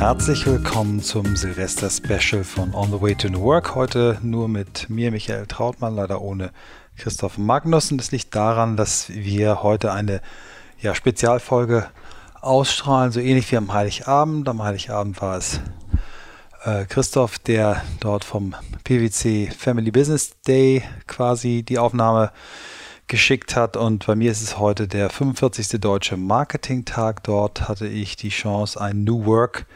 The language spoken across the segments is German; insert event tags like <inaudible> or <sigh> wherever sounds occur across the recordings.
Herzlich willkommen zum Silvester-Special von On the Way to New Work. Heute nur mit mir, Michael Trautmann, leider ohne Christoph Magnussen. Das liegt daran, dass wir heute eine ja, Spezialfolge ausstrahlen, so ähnlich wie am Heiligabend. Am Heiligabend war es äh, Christoph, der dort vom PwC Family Business Day quasi die Aufnahme geschickt hat. Und bei mir ist es heute der 45. Deutsche Marketing-Tag. Dort hatte ich die Chance, ein New Work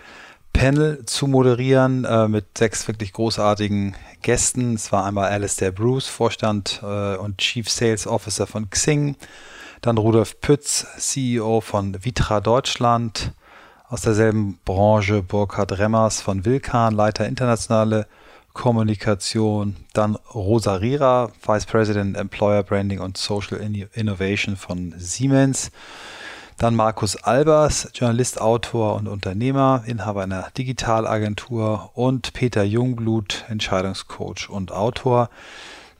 Panel zu moderieren äh, mit sechs wirklich großartigen Gästen. Es war einmal Alistair Bruce, Vorstand äh, und Chief Sales Officer von Xing. Dann Rudolf Pütz, CEO von Vitra Deutschland. Aus derselben Branche Burkhard Remmers von Wilkan, Leiter internationale Kommunikation. Dann Rosa Rira, Vice President Employer Branding und Social Innovation von Siemens. Dann Markus Albers, Journalist, Autor und Unternehmer, Inhaber einer Digitalagentur. Und Peter Jungblut, Entscheidungscoach und Autor.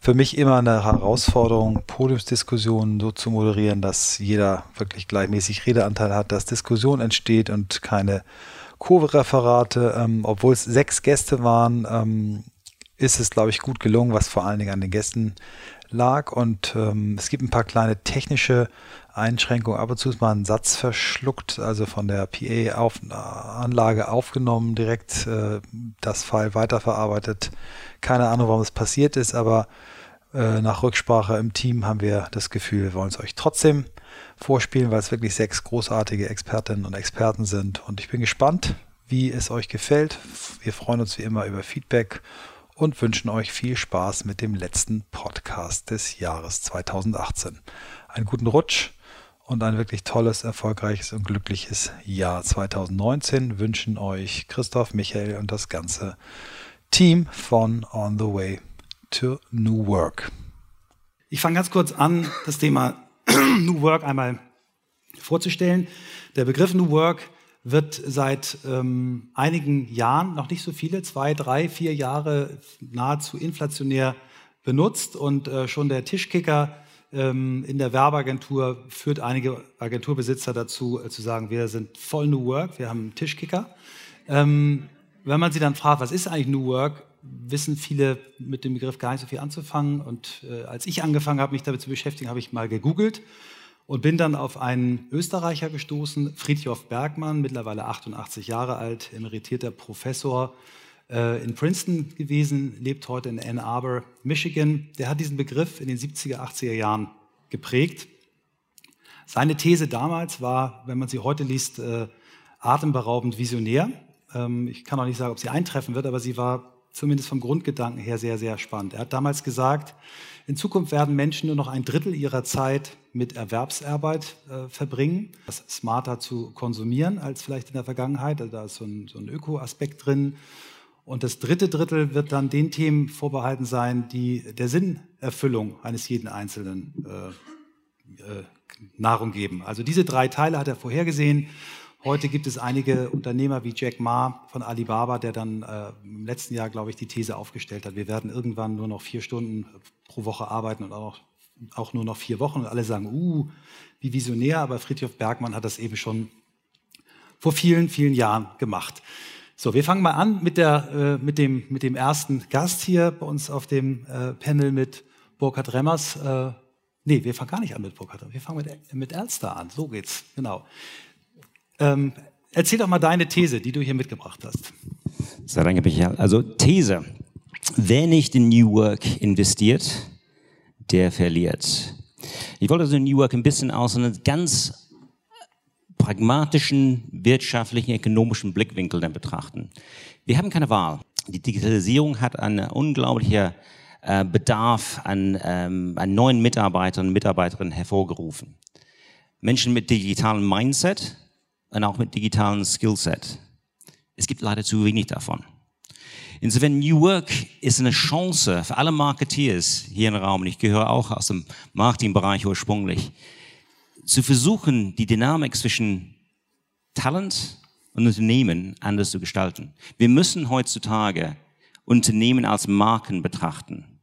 Für mich immer eine Herausforderung, Podiumsdiskussionen so zu moderieren, dass jeder wirklich gleichmäßig Redeanteil hat, dass Diskussion entsteht und keine Kurve-Referate. Ähm, obwohl es sechs Gäste waren, ähm, ist es, glaube ich, gut gelungen, was vor allen Dingen an den Gästen lag. Und ähm, es gibt ein paar kleine technische Einschränkungen. Ab und zu ist mal ein Satz verschluckt, also von der PA-Anlage -Auf aufgenommen, direkt äh, das File weiterverarbeitet. Keine Ahnung, warum es passiert ist, aber äh, nach Rücksprache im Team haben wir das Gefühl, wir wollen es euch trotzdem vorspielen, weil es wirklich sechs großartige Expertinnen und Experten sind. Und ich bin gespannt, wie es euch gefällt. Wir freuen uns wie immer über Feedback und wünschen euch viel Spaß mit dem letzten Podcast des Jahres 2018. Einen guten Rutsch und ein wirklich tolles, erfolgreiches und glückliches Jahr 2019 wünschen euch Christoph, Michael und das ganze Team von On the Way to New Work. Ich fange ganz kurz an, das Thema <clears throat> New Work einmal vorzustellen. Der Begriff New Work wird seit ähm, einigen Jahren, noch nicht so viele, zwei, drei, vier Jahre nahezu inflationär benutzt und äh, schon der Tischkicker ähm, in der Werbeagentur führt einige Agenturbesitzer dazu, äh, zu sagen, wir sind voll New Work, wir haben einen Tischkicker. Ähm, wenn man sie dann fragt, was ist eigentlich New Work, wissen viele mit dem Begriff gar nicht so viel anzufangen. Und äh, als ich angefangen habe, mich damit zu beschäftigen, habe ich mal gegoogelt und bin dann auf einen Österreicher gestoßen, Friedhof Bergmann, mittlerweile 88 Jahre alt, emeritierter Professor äh, in Princeton gewesen, lebt heute in Ann Arbor, Michigan. Der hat diesen Begriff in den 70er, 80er Jahren geprägt. Seine These damals war, wenn man sie heute liest, äh, atemberaubend visionär. Ähm, ich kann auch nicht sagen, ob sie eintreffen wird, aber sie war zumindest vom Grundgedanken her sehr, sehr spannend. Er hat damals gesagt, in Zukunft werden Menschen nur noch ein Drittel ihrer Zeit mit Erwerbsarbeit äh, verbringen, das smarter zu konsumieren als vielleicht in der Vergangenheit. Also da ist so ein, so ein Öko-Aspekt drin. Und das dritte Drittel wird dann den Themen vorbehalten sein, die der Sinnerfüllung eines jeden Einzelnen äh, äh, Nahrung geben. Also diese drei Teile hat er vorhergesehen. Heute gibt es einige Unternehmer wie Jack Ma von Alibaba, der dann äh, im letzten Jahr, glaube ich, die These aufgestellt hat, wir werden irgendwann nur noch vier Stunden pro Woche arbeiten und auch, auch nur noch vier Wochen. Und alle sagen, uh, wie visionär, aber Friedhof Bergmann hat das eben schon vor vielen, vielen Jahren gemacht. So, wir fangen mal an mit, der, äh, mit, dem, mit dem ersten Gast hier bei uns auf dem äh, Panel mit Burkhard Remmers. Äh, nee, wir fangen gar nicht an mit Burkhard, wir fangen mit, mit Elster an. So geht's, genau. Ähm, erzähl doch mal deine These, die du hier mitgebracht hast. Sehr danke, Michael. Also These. Wer nicht in New Work investiert, der verliert. Ich wollte also New Work ein bisschen aus einem ganz pragmatischen, wirtschaftlichen, ökonomischen Blickwinkel dann betrachten. Wir haben keine Wahl. Die Digitalisierung hat einen unglaublichen äh, Bedarf an, ähm, an neuen Mitarbeitern und Mitarbeiterinnen hervorgerufen. Menschen mit digitalem Mindset, und auch mit digitalen Skillset. Es gibt leider zu wenig davon. Insofern New Work ist eine Chance für alle Marketeers hier im Raum, und ich gehöre auch aus dem Marketingbereich ursprünglich, zu versuchen, die Dynamik zwischen Talent und Unternehmen anders zu gestalten. Wir müssen heutzutage Unternehmen als Marken betrachten.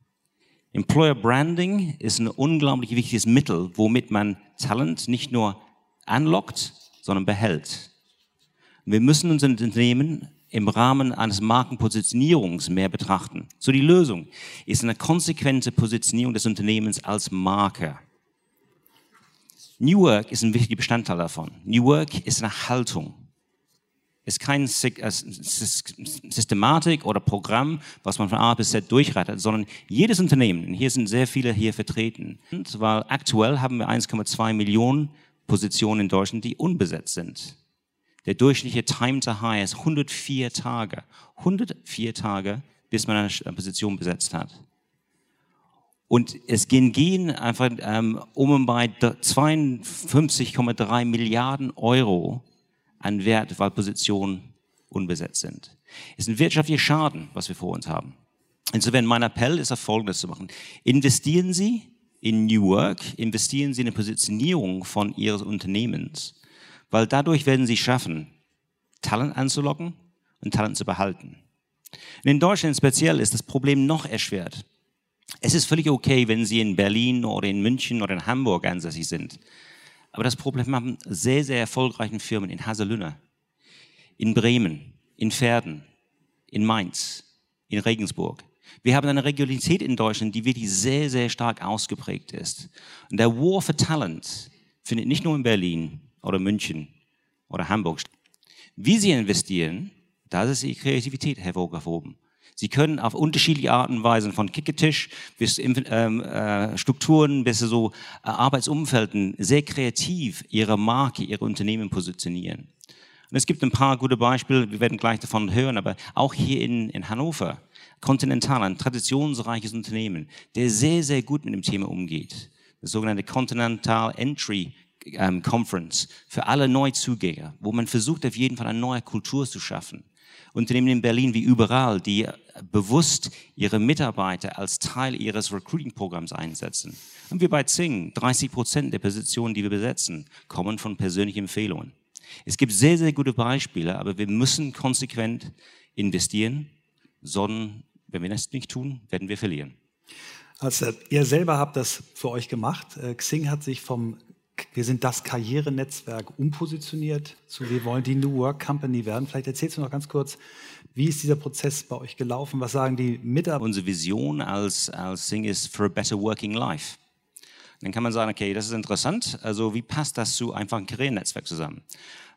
Employer Branding ist ein unglaublich wichtiges Mittel, womit man Talent nicht nur anlockt, sondern behält. Wir müssen unser Unternehmen im Rahmen eines Markenpositionierungs mehr betrachten. So die Lösung ist eine konsequente Positionierung des Unternehmens als Marke. New Work ist ein wichtiger Bestandteil davon. New Work ist eine Haltung. Ist kein äh, Systematik oder Programm, was man von A bis Z durchreitet, sondern jedes Unternehmen, hier sind sehr viele hier vertreten, weil aktuell haben wir 1,2 Millionen Positionen in Deutschland, die unbesetzt sind. Der durchschnittliche Time to Hire ist 104 Tage. 104 Tage, bis man eine Position besetzt hat. Und es gehen, gehen einfach ähm, um und bei 52,3 Milliarden Euro an Wert, weil Positionen unbesetzt sind. Es ist ein wirtschaftlicher Schaden, was wir vor uns haben. Insofern mein Appell ist, Folgendes zu machen. Investieren Sie in New Work, investieren Sie in die Positionierung von Ihres Unternehmens weil dadurch werden sie schaffen, Talent anzulocken und Talent zu behalten. Und in Deutschland speziell ist das Problem noch erschwert. Es ist völlig okay, wenn Sie in Berlin oder in München oder in Hamburg ansässig sind. Aber das Problem haben sehr, sehr erfolgreichen Firmen in Haselünne, in Bremen, in Pferden, in Mainz, in Regensburg. Wir haben eine Regionalität in Deutschland, die wirklich sehr, sehr stark ausgeprägt ist. Und der War for Talent findet nicht nur in Berlin, oder München oder Hamburg. Wie Sie investieren, da ist die Kreativität hervorgehoben. Sie können auf unterschiedliche Arten und Weisen von Kicketisch bis ähm, äh, Strukturen bis so äh, Arbeitsumfelden sehr kreativ Ihre Marke, Ihre Unternehmen positionieren. Und es gibt ein paar gute Beispiele, wir werden gleich davon hören, aber auch hier in, in Hannover, Continental, ein traditionsreiches Unternehmen, der sehr, sehr gut mit dem Thema umgeht. Das sogenannte Continental Entry ähm, Conference für alle Neuzugänge, wo man versucht, auf jeden Fall eine neue Kultur zu schaffen. Unternehmen in Berlin wie überall, die bewusst ihre Mitarbeiter als Teil ihres Recruiting-Programms einsetzen. Und wir bei Zing, 30 Prozent der Positionen, die wir besetzen, kommen von persönlichen Empfehlungen. Es gibt sehr, sehr gute Beispiele, aber wir müssen konsequent investieren, sondern wenn wir das nicht tun, werden wir verlieren. Also ihr selber habt das für euch gemacht. Äh, Xing hat sich vom wir sind das Karrierenetzwerk umpositioniert zu wir wollen die New Work Company werden. Vielleicht erzählst du noch ganz kurz, wie ist dieser Prozess bei euch gelaufen? Was sagen die Mitarbeiter? Unsere Vision als, als Sing ist for a better working life. Dann kann man sagen, okay, das ist interessant. Also wie passt das zu einfach ein Karrierenetzwerk zusammen?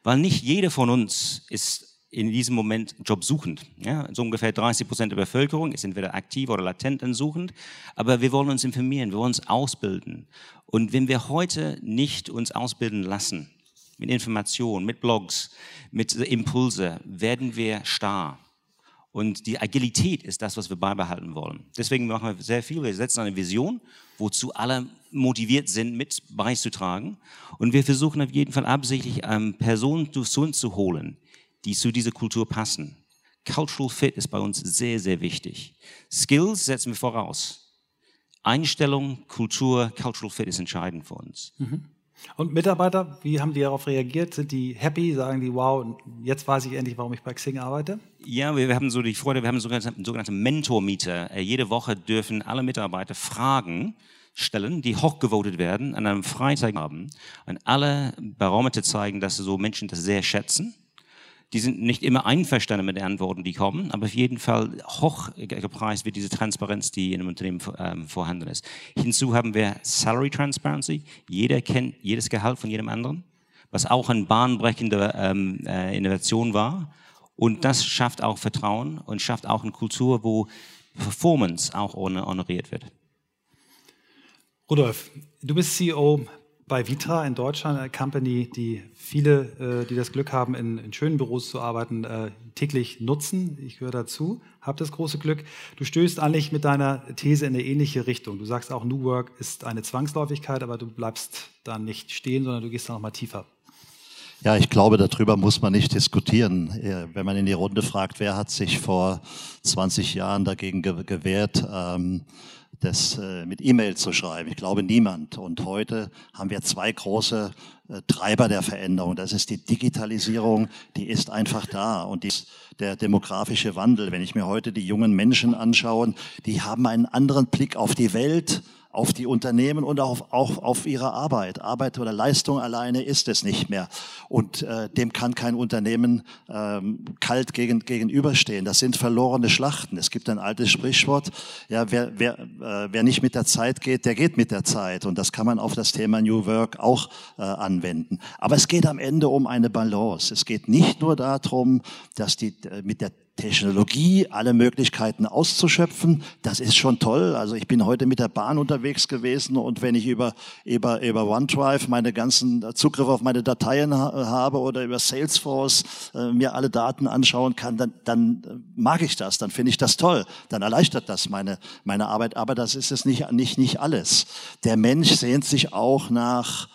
Weil nicht jeder von uns ist in diesem Moment jobsuchend. Ja, so ungefähr 30 Prozent der Bevölkerung ist entweder aktiv oder latent suchend. Aber wir wollen uns informieren, wir wollen uns ausbilden. Und wenn wir heute nicht uns ausbilden lassen, mit Informationen, mit Blogs, mit Impulse, werden wir starr. Und die Agilität ist das, was wir beibehalten wollen. Deswegen machen wir sehr viel. Wir setzen eine Vision, wozu alle motiviert sind, mit beizutragen. Und wir versuchen auf jeden Fall absichtlich ähm, Personen zu uns zu holen, die zu dieser Kultur passen. Cultural Fit ist bei uns sehr, sehr wichtig. Skills setzen wir voraus. Einstellung, Kultur, Cultural Fit ist entscheidend für uns. Mhm. Und Mitarbeiter, wie haben die darauf reagiert? Sind die happy? Sagen die, wow, jetzt weiß ich endlich, warum ich bei Xing arbeite? Ja, wir, haben so die Freude, wir haben sogenannte, sogenannte Mentor-Meter. Äh, jede Woche dürfen alle Mitarbeiter Fragen stellen, die hochgevotet werden, an einem Freitag haben. Und alle Barometer zeigen, dass so Menschen das sehr schätzen die sind nicht immer einverstanden mit den Antworten, die kommen, aber auf jeden Fall hoch gepreist wird diese Transparenz, die in einem Unternehmen ähm, vorhanden ist. Hinzu haben wir Salary Transparency. Jeder kennt jedes Gehalt von jedem anderen, was auch eine bahnbrechende ähm, äh, Innovation war. Und das schafft auch Vertrauen und schafft auch eine Kultur, wo Performance auch honoriert wird. Rudolf, du bist CEO bei Vitra in Deutschland, eine Company, die viele, äh, die das Glück haben, in, in schönen Büros zu arbeiten, äh, täglich nutzen. Ich gehöre dazu, habe das große Glück. Du stößt eigentlich mit deiner These in eine ähnliche Richtung. Du sagst auch, New Work ist eine Zwangsläufigkeit, aber du bleibst da nicht stehen, sondern du gehst da noch mal tiefer. Ja, ich glaube, darüber muss man nicht diskutieren. Wenn man in die Runde fragt, wer hat sich vor 20 Jahren dagegen gewehrt, ähm, das äh, mit E-Mail zu schreiben. Ich glaube niemand. Und heute haben wir zwei große äh, Treiber der Veränderung. Das ist die Digitalisierung, die ist einfach da. Und die, der demografische Wandel. Wenn ich mir heute die jungen Menschen anschaue, die haben einen anderen Blick auf die Welt auf die Unternehmen und auch, auch auf ihre Arbeit. Arbeit oder Leistung alleine ist es nicht mehr. Und äh, dem kann kein Unternehmen ähm, kalt gegen, gegenüberstehen. Das sind verlorene Schlachten. Es gibt ein altes Sprichwort, ja, wer, wer, äh, wer nicht mit der Zeit geht, der geht mit der Zeit. Und das kann man auf das Thema New Work auch äh, anwenden. Aber es geht am Ende um eine Balance. Es geht nicht nur darum, dass die äh, mit der Technologie, alle Möglichkeiten auszuschöpfen. Das ist schon toll. Also ich bin heute mit der Bahn unterwegs gewesen und wenn ich über, über, über OneDrive meine ganzen Zugriffe auf meine Dateien ha habe oder über Salesforce äh, mir alle Daten anschauen kann, dann, dann mag ich das, dann finde ich das toll, dann erleichtert das meine, meine Arbeit. Aber das ist es nicht, nicht, nicht alles. Der Mensch sehnt sich auch nach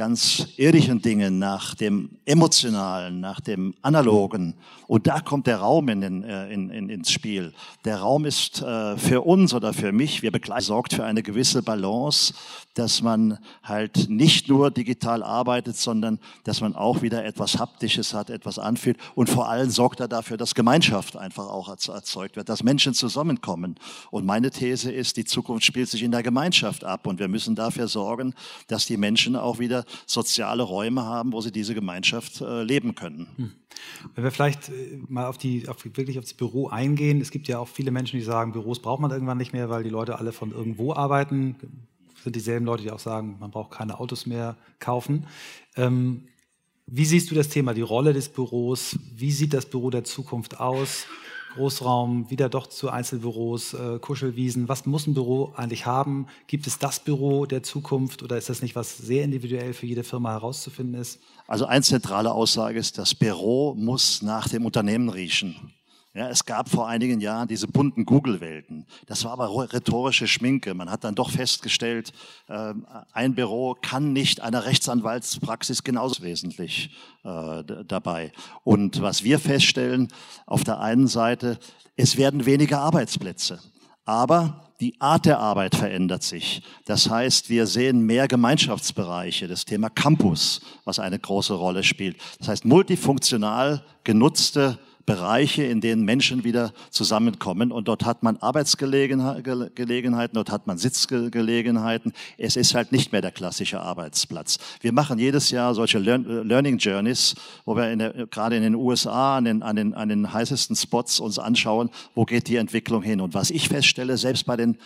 ganz irdischen Dingen, nach dem Emotionalen, nach dem Analogen. Und da kommt der Raum in äh, in, in, ins Spiel. Der Raum ist äh, für uns oder für mich, wir begleiten, sorgt für eine gewisse Balance, dass man halt nicht nur digital arbeitet, sondern dass man auch wieder etwas Haptisches hat, etwas anfühlt. Und vor allem sorgt er dafür, dass Gemeinschaft einfach auch erzeugt wird, dass Menschen zusammenkommen. Und meine These ist, die Zukunft spielt sich in der Gemeinschaft ab. Und wir müssen dafür sorgen, dass die Menschen auch wieder soziale Räume haben, wo sie diese Gemeinschaft äh, leben können. Hm. Wenn wir vielleicht mal auf die, auf, wirklich aufs Büro eingehen. Es gibt ja auch viele Menschen, die sagen, Büros braucht man irgendwann nicht mehr, weil die Leute alle von irgendwo arbeiten. Das sind dieselben Leute, die auch sagen, man braucht keine Autos mehr kaufen. Ähm, wie siehst du das Thema, die Rolle des Büros? Wie sieht das Büro der Zukunft aus? Großraum, wieder doch zu Einzelbüros, äh, Kuschelwiesen. Was muss ein Büro eigentlich haben? Gibt es das Büro der Zukunft oder ist das nicht was sehr individuell für jede Firma herauszufinden ist? Also eine zentrale Aussage ist, das Büro muss nach dem Unternehmen riechen. Ja, es gab vor einigen Jahren diese bunten Google-Welten. Das war aber rhetorische Schminke. Man hat dann doch festgestellt, äh, ein Büro kann nicht einer Rechtsanwaltspraxis genauso wesentlich äh, dabei. Und was wir feststellen, auf der einen Seite, es werden weniger Arbeitsplätze. Aber die Art der Arbeit verändert sich. Das heißt, wir sehen mehr Gemeinschaftsbereiche, das Thema Campus, was eine große Rolle spielt. Das heißt, multifunktional genutzte Bereiche, in denen Menschen wieder zusammenkommen. Und dort hat man Arbeitsgelegenheiten, dort hat man Sitzgelegenheiten. Es ist halt nicht mehr der klassische Arbeitsplatz. Wir machen jedes Jahr solche Learning Journeys, wo wir in der, gerade in den USA an den, an, den, an den heißesten Spots uns anschauen, wo geht die Entwicklung hin. Und was ich feststelle, selbst bei den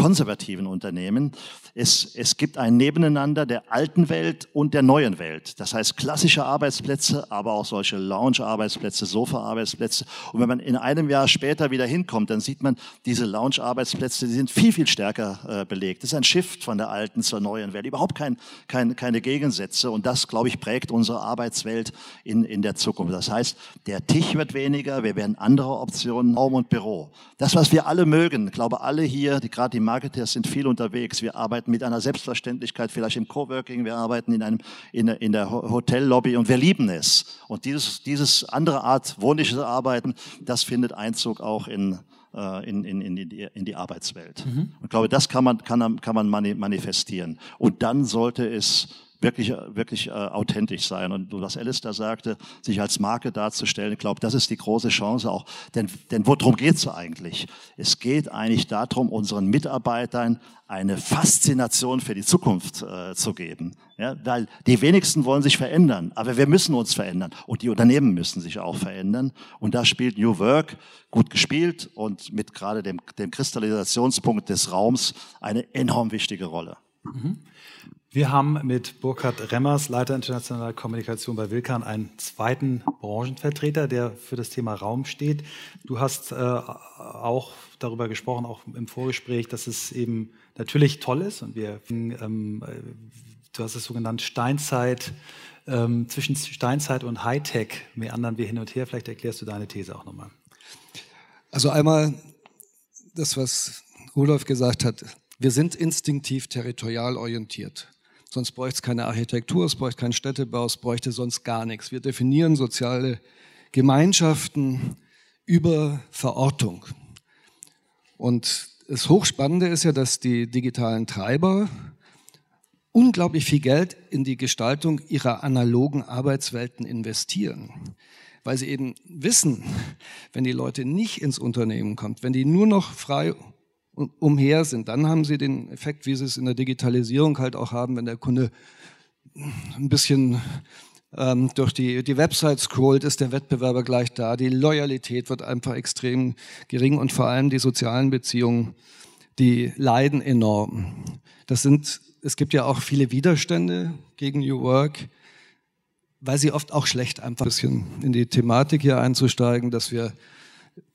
konservativen Unternehmen. Es, es gibt ein Nebeneinander der alten Welt und der neuen Welt. Das heißt klassische Arbeitsplätze, aber auch solche Lounge-Arbeitsplätze, Sofa-Arbeitsplätze. Und wenn man in einem Jahr später wieder hinkommt, dann sieht man, diese Lounge-Arbeitsplätze, die sind viel, viel stärker äh, belegt. Das ist ein Shift von der alten zur neuen Welt. Überhaupt kein, kein, keine Gegensätze. Und das, glaube ich, prägt unsere Arbeitswelt in, in der Zukunft. Das heißt, der Tisch wird weniger, wir werden andere Optionen, Raum und Büro. Das, was wir alle mögen, glaube alle hier, die gerade die Marketeers sind viel unterwegs. Wir arbeiten mit einer Selbstverständlichkeit vielleicht im Coworking, wir arbeiten in, einem, in, in der Hotellobby und wir lieben es. Und dieses, dieses andere Art wohnliches Arbeiten, das findet Einzug auch in, äh, in, in, in, die, in die Arbeitswelt. Mhm. Und ich glaube, das kann man, kann, kann man manifestieren. Und dann sollte es wirklich, wirklich äh, authentisch sein. Und was da sagte, sich als Marke darzustellen, ich glaube, das ist die große Chance auch. Denn, denn worum geht's eigentlich? Es geht eigentlich darum, unseren Mitarbeitern eine Faszination für die Zukunft äh, zu geben. Ja, weil die wenigsten wollen sich verändern, aber wir müssen uns verändern und die Unternehmen müssen sich auch verändern. Und da spielt New Work gut gespielt und mit gerade dem, dem Kristallisationspunkt des Raums eine enorm wichtige Rolle. Mhm. Wir haben mit Burkhard Remmers, Leiter internationaler Kommunikation bei Wilkan, einen zweiten Branchenvertreter, der für das Thema Raum steht. Du hast äh, auch darüber gesprochen, auch im Vorgespräch, dass es eben natürlich toll ist und wir, ähm, du hast es so genannt, Steinzeit, ähm, zwischen Steinzeit und Hightech meandern wir hin und her. Vielleicht erklärst du deine These auch nochmal. Also einmal das, was Rudolf gesagt hat. Wir sind instinktiv territorial orientiert. Sonst bräuchte es keine Architektur, es bräuchte keinen Städtebau, es bräuchte sonst gar nichts. Wir definieren soziale Gemeinschaften über Verortung. Und das Hochspannende ist ja, dass die digitalen Treiber unglaublich viel Geld in die Gestaltung ihrer analogen Arbeitswelten investieren. Weil sie eben wissen, wenn die Leute nicht ins Unternehmen kommen, wenn die nur noch frei umher sind. Dann haben sie den Effekt, wie sie es in der Digitalisierung halt auch haben, wenn der Kunde ein bisschen ähm, durch die, die Website scrollt, ist der Wettbewerber gleich da. Die Loyalität wird einfach extrem gering und vor allem die sozialen Beziehungen, die leiden enorm. Das sind, es gibt ja auch viele Widerstände gegen New Work, weil sie oft auch schlecht einfach ein bisschen in die Thematik hier einzusteigen, dass wir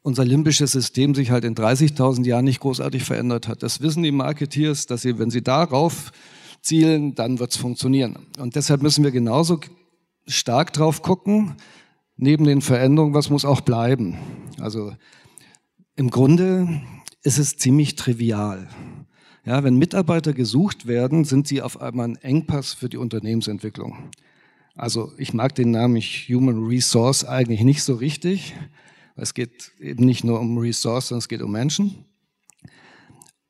unser limbisches System sich halt in 30.000 Jahren nicht großartig verändert hat. Das wissen die Marketeers, dass sie, wenn sie darauf zielen, dann wird es funktionieren. Und deshalb müssen wir genauso stark drauf gucken, neben den Veränderungen, was muss auch bleiben. Also im Grunde ist es ziemlich trivial. Ja, wenn Mitarbeiter gesucht werden, sind sie auf einmal ein Engpass für die Unternehmensentwicklung. Also ich mag den Namen Human Resource eigentlich nicht so richtig. Es geht eben nicht nur um Resource, sondern es geht um Menschen.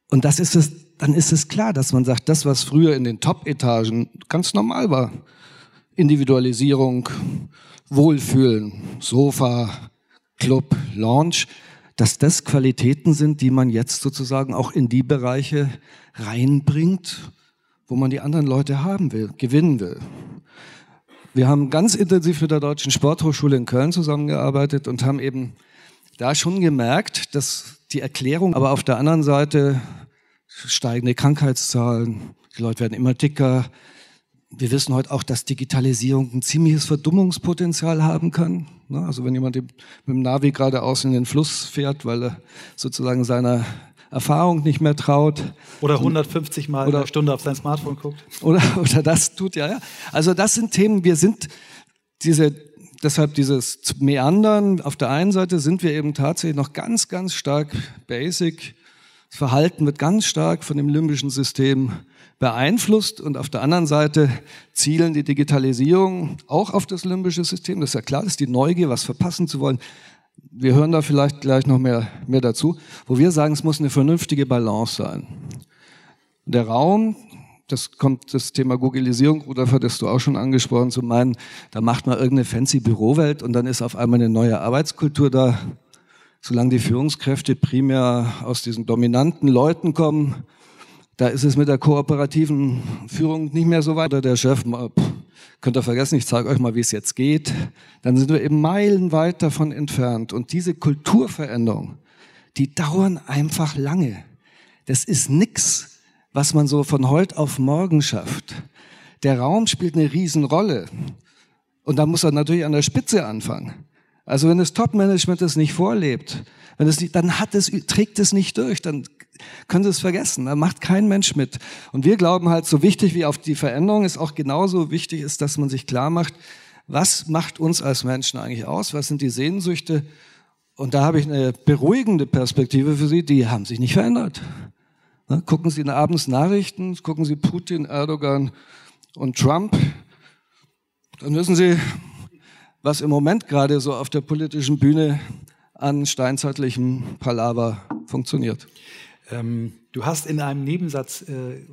Und das ist es, dann ist es klar, dass man sagt, das, was früher in den Top-Etagen ganz normal war, Individualisierung, Wohlfühlen, Sofa, Club, Launch, dass das Qualitäten sind, die man jetzt sozusagen auch in die Bereiche reinbringt, wo man die anderen Leute haben will, gewinnen will. Wir haben ganz intensiv mit der Deutschen Sporthochschule in Köln zusammengearbeitet und haben eben da schon gemerkt, dass die Erklärung, aber auf der anderen Seite steigende Krankheitszahlen, die Leute werden immer dicker, wir wissen heute auch, dass Digitalisierung ein ziemliches Verdummungspotenzial haben kann. Ne? Also wenn jemand mit dem Navi geradeaus in den Fluss fährt, weil er sozusagen seiner Erfahrung nicht mehr traut. Oder 150 Mal oder, in der Stunde auf sein Smartphone guckt. Oder, <laughs> oder das tut, ja, ja. Also das sind Themen, wir sind diese, deshalb dieses Meandern. Auf der einen Seite sind wir eben tatsächlich noch ganz, ganz stark basic. Das Verhalten wird ganz stark von dem limbischen System beeinflusst und auf der anderen Seite zielen die Digitalisierung auch auf das limbische System. Das ist ja klar, das ist die Neugier, was verpassen zu wollen. Wir hören da vielleicht gleich noch mehr, mehr dazu, wo wir sagen, es muss eine vernünftige Balance sein. Der Raum, das kommt das Thema Googleisierung, Rudolf hattest du auch schon angesprochen, zu meinen, da macht man irgendeine fancy Bürowelt und dann ist auf einmal eine neue Arbeitskultur da. Solange die Führungskräfte primär aus diesen dominanten Leuten kommen, da ist es mit der kooperativen Führung nicht mehr so weit. Oder der Chef, pff, könnt ihr vergessen, ich zeige euch mal, wie es jetzt geht. Dann sind wir eben meilenweit davon entfernt. Und diese Kulturveränderung, die dauern einfach lange. Das ist nix, was man so von heute auf morgen schafft. Der Raum spielt eine Riesenrolle. Und da muss er natürlich an der Spitze anfangen. Also wenn das Top-Management das nicht vorlebt, wenn nicht, dann hat es, trägt es nicht durch, dann können Sie es vergessen. Da macht kein Mensch mit. Und wir glauben halt, so wichtig wie auf die Veränderung ist auch genauso wichtig ist, dass man sich klar macht, was macht uns als Menschen eigentlich aus? Was sind die Sehnsüchte? Und da habe ich eine beruhigende Perspektive für Sie, die haben sich nicht verändert. Ne, gucken Sie abends Nachrichten, gucken Sie Putin, Erdogan und Trump, dann wissen Sie, was im Moment gerade so auf der politischen Bühne an steinzeitlichem Palaver funktioniert. Ähm, du hast in einem Nebensatz äh,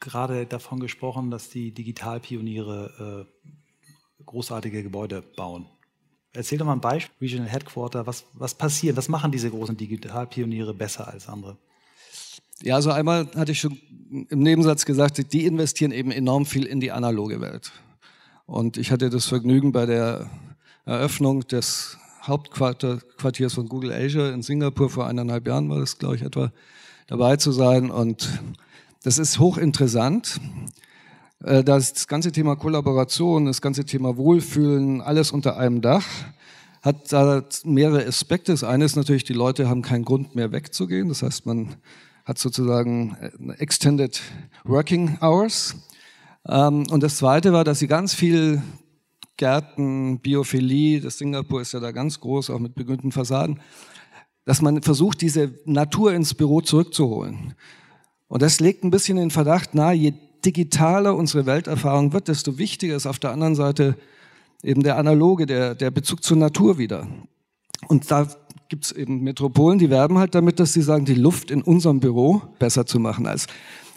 gerade davon gesprochen, dass die Digitalpioniere äh, großartige Gebäude bauen. Erzähl doch mal ein Beispiel, Regional Headquarter, was, was passiert, was machen diese großen Digitalpioniere besser als andere? Ja, also einmal hatte ich schon im Nebensatz gesagt, die investieren eben enorm viel in die analoge Welt. Und ich hatte das Vergnügen bei der Eröffnung des Hauptquartiers von Google Asia in Singapur vor eineinhalb Jahren war das, glaube ich, etwa dabei zu sein. Und das ist hochinteressant. Äh, das ganze Thema Kollaboration, das ganze Thema Wohlfühlen, alles unter einem Dach hat da mehrere Aspekte. Das eine ist natürlich, die Leute haben keinen Grund mehr wegzugehen. Das heißt, man hat sozusagen äh, Extended Working Hours. Ähm, und das zweite war, dass sie ganz viel Gärten, Biophilie, das Singapur ist ja da ganz groß, auch mit begrünten Fassaden, dass man versucht, diese Natur ins Büro zurückzuholen. Und das legt ein bisschen den Verdacht nahe, je digitaler unsere Welterfahrung wird, desto wichtiger ist auf der anderen Seite eben der analoge, der, der Bezug zur Natur wieder. Und da gibt es eben Metropolen, die werben halt damit, dass sie sagen, die Luft in unserem Büro besser zu machen als.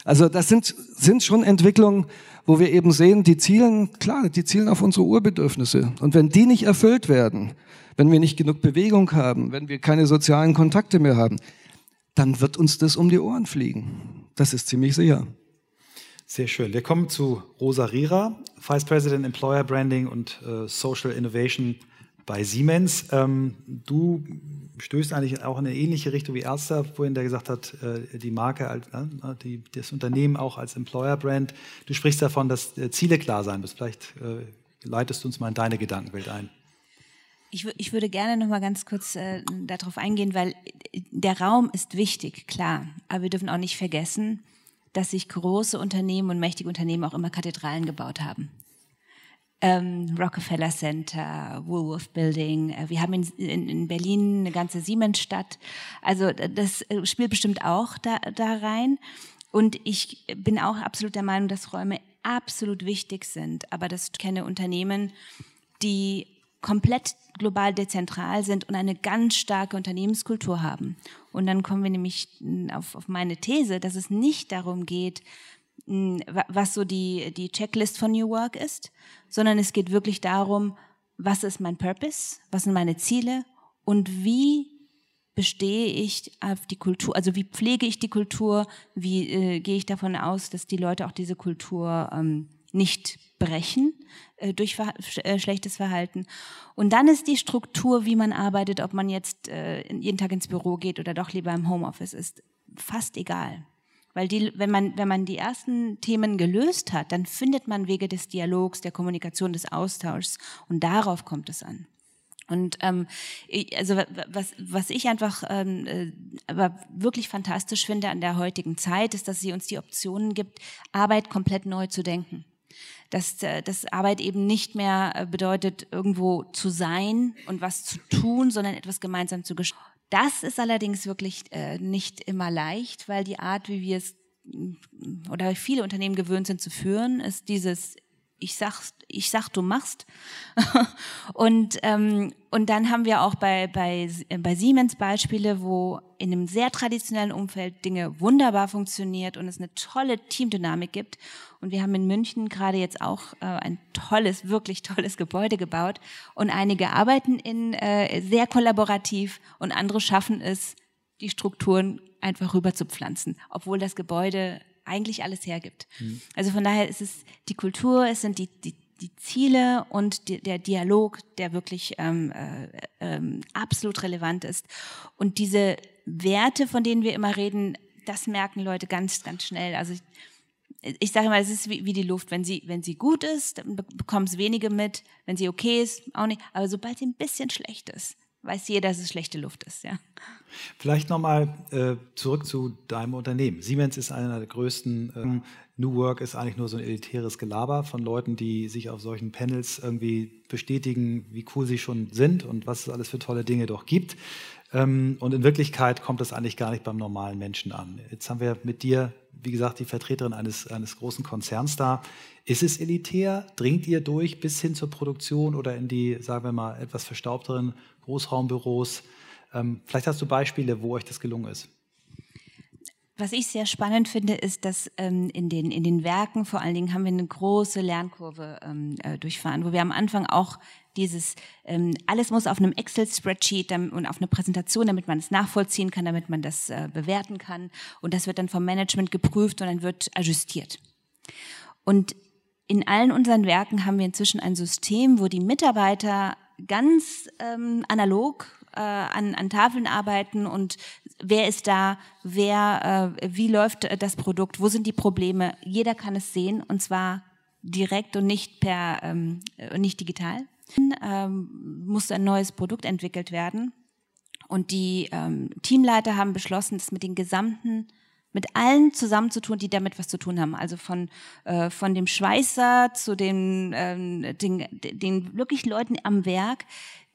Also das sind, sind schon Entwicklungen, wo wir eben sehen, die zielen, klar, die zielen auf unsere Urbedürfnisse. Und wenn die nicht erfüllt werden, wenn wir nicht genug Bewegung haben, wenn wir keine sozialen Kontakte mehr haben, dann wird uns das um die Ohren fliegen. Das ist ziemlich sicher. Sehr schön. Wir kommen zu Rosa Rira, Vice President Employer Branding und äh, Social Innovation bei Siemens. Ähm, du stößt eigentlich auch in eine ähnliche Richtung wie Ärzte, vorhin der gesagt hat, äh, die Marke, äh, die, das Unternehmen auch als Employer Brand. Du sprichst davon, dass äh, Ziele klar sein müssen. Vielleicht äh, leitest du uns mal in deine Gedankenwelt ein. Ich, ich würde gerne noch mal ganz kurz äh, darauf eingehen, weil der Raum ist wichtig, klar. Aber wir dürfen auch nicht vergessen, dass sich große Unternehmen und mächtige Unternehmen auch immer Kathedralen gebaut haben. Ähm, Rockefeller Center, Woolworth Building. Äh, wir haben in, in, in, Berlin eine ganze Siemensstadt. Also das äh, spielt bestimmt auch da, da rein. Und ich bin auch absolut der Meinung, dass Räume absolut wichtig sind. Aber das kenne Unternehmen, die komplett global dezentral sind und eine ganz starke Unternehmenskultur haben. Und dann kommen wir nämlich auf, auf meine These, dass es nicht darum geht, was so die, die Checklist von New Work ist, sondern es geht wirklich darum, was ist mein Purpose, was sind meine Ziele und wie bestehe ich auf die Kultur, also wie pflege ich die Kultur, wie äh, gehe ich davon aus, dass die Leute auch diese Kultur ähm, nicht brechen äh, durch ver äh, schlechtes Verhalten. Und dann ist die Struktur, wie man arbeitet, ob man jetzt äh, jeden Tag ins Büro geht oder doch lieber im Homeoffice ist, fast egal. Weil die, wenn man, wenn man die ersten Themen gelöst hat, dann findet man Wege des Dialogs, der Kommunikation, des Austauschs. Und darauf kommt es an. Und ähm, also was, was ich einfach ähm, äh, aber wirklich fantastisch finde an der heutigen Zeit, ist, dass sie uns die Optionen gibt, Arbeit komplett neu zu denken dass, äh, dass Arbeit eben nicht mehr äh, bedeutet, irgendwo zu sein und was zu tun, sondern etwas gemeinsam zu gestalten. Das ist allerdings wirklich äh, nicht immer leicht, weil die Art, wie wir es oder viele Unternehmen gewöhnt sind zu führen, ist dieses ich sag, ich sag, du machst. <laughs> und, ähm, und dann haben wir auch bei, bei, bei Siemens Beispiele, wo in einem sehr traditionellen Umfeld Dinge wunderbar funktioniert und es eine tolle Teamdynamik gibt. Und wir haben in München gerade jetzt auch äh, ein tolles, wirklich tolles Gebäude gebaut. Und einige arbeiten in äh, sehr kollaborativ und andere schaffen es, die Strukturen einfach rüber zu pflanzen, obwohl das Gebäude eigentlich alles hergibt. Mhm. Also von daher ist es die Kultur, es sind die, die, die Ziele und die, der Dialog, der wirklich ähm, äh, ähm, absolut relevant ist. Und diese Werte, von denen wir immer reden, das merken Leute ganz, ganz schnell. Also ich, ich sage mal, es ist wie, wie, die Luft. Wenn sie, wenn sie gut ist, dann bekommen es wenige mit. Wenn sie okay ist, auch nicht. Aber sobald sie ein bisschen schlecht ist, weiß jeder, dass es schlechte Luft ist. Ja. Vielleicht nochmal äh, zurück zu deinem Unternehmen. Siemens ist einer der größten. Ähm, New Work ist eigentlich nur so ein elitäres Gelaber von Leuten, die sich auf solchen Panels irgendwie bestätigen, wie cool sie schon sind und was es alles für tolle Dinge doch gibt. Ähm, und in Wirklichkeit kommt das eigentlich gar nicht beim normalen Menschen an. Jetzt haben wir mit dir, wie gesagt, die Vertreterin eines, eines großen Konzerns da. Ist es elitär? Dringt ihr durch bis hin zur Produktion oder in die, sagen wir mal, etwas verstaubteren Großraumbüros? Ähm, vielleicht hast du Beispiele, wo euch das gelungen ist. Was ich sehr spannend finde, ist, dass ähm, in, den, in den Werken vor allen Dingen haben wir eine große Lernkurve ähm, äh, durchfahren, wo wir am Anfang auch dieses, ähm, alles muss auf einem Excel-Spreadsheet und auf eine Präsentation, damit man es nachvollziehen kann, damit man das äh, bewerten kann. Und das wird dann vom Management geprüft und dann wird ajustiert. Und in allen unseren Werken haben wir inzwischen ein System, wo die Mitarbeiter ganz ähm, analog äh, an, an Tafeln arbeiten und wer ist da, wer, äh, wie läuft das Produkt, wo sind die Probleme. Jeder kann es sehen und zwar direkt und nicht per ähm, nicht digital. Ähm, muss ein neues Produkt entwickelt werden und die ähm, Teamleiter haben beschlossen, das mit den gesamten mit allen zusammenzutun, die damit was zu tun haben. Also von, äh, von dem Schweißer zu den, ähm, den, den wirklich Leuten am Werk,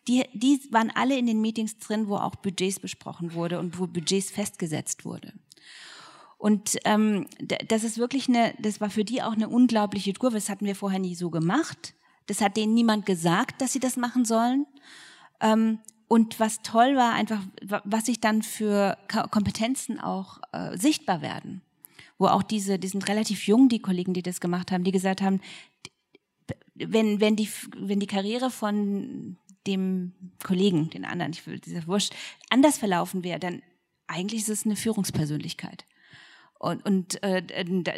die, die waren alle in den Meetings drin, wo auch Budgets besprochen wurde und wo Budgets festgesetzt wurde. Und ähm, das ist wirklich eine, das war für die auch eine unglaubliche Kurve. Das hatten wir vorher nie so gemacht. Das hat denen niemand gesagt, dass sie das machen sollen. Ähm, und was toll war, einfach, was sich dann für Kompetenzen auch äh, sichtbar werden. Wo auch diese, die sind relativ jung, die Kollegen, die das gemacht haben, die gesagt haben, wenn, wenn, die, wenn die Karriere von dem Kollegen, den anderen, ich will dieser Wurscht, anders verlaufen wäre, dann eigentlich ist es eine Führungspersönlichkeit. Und, und äh,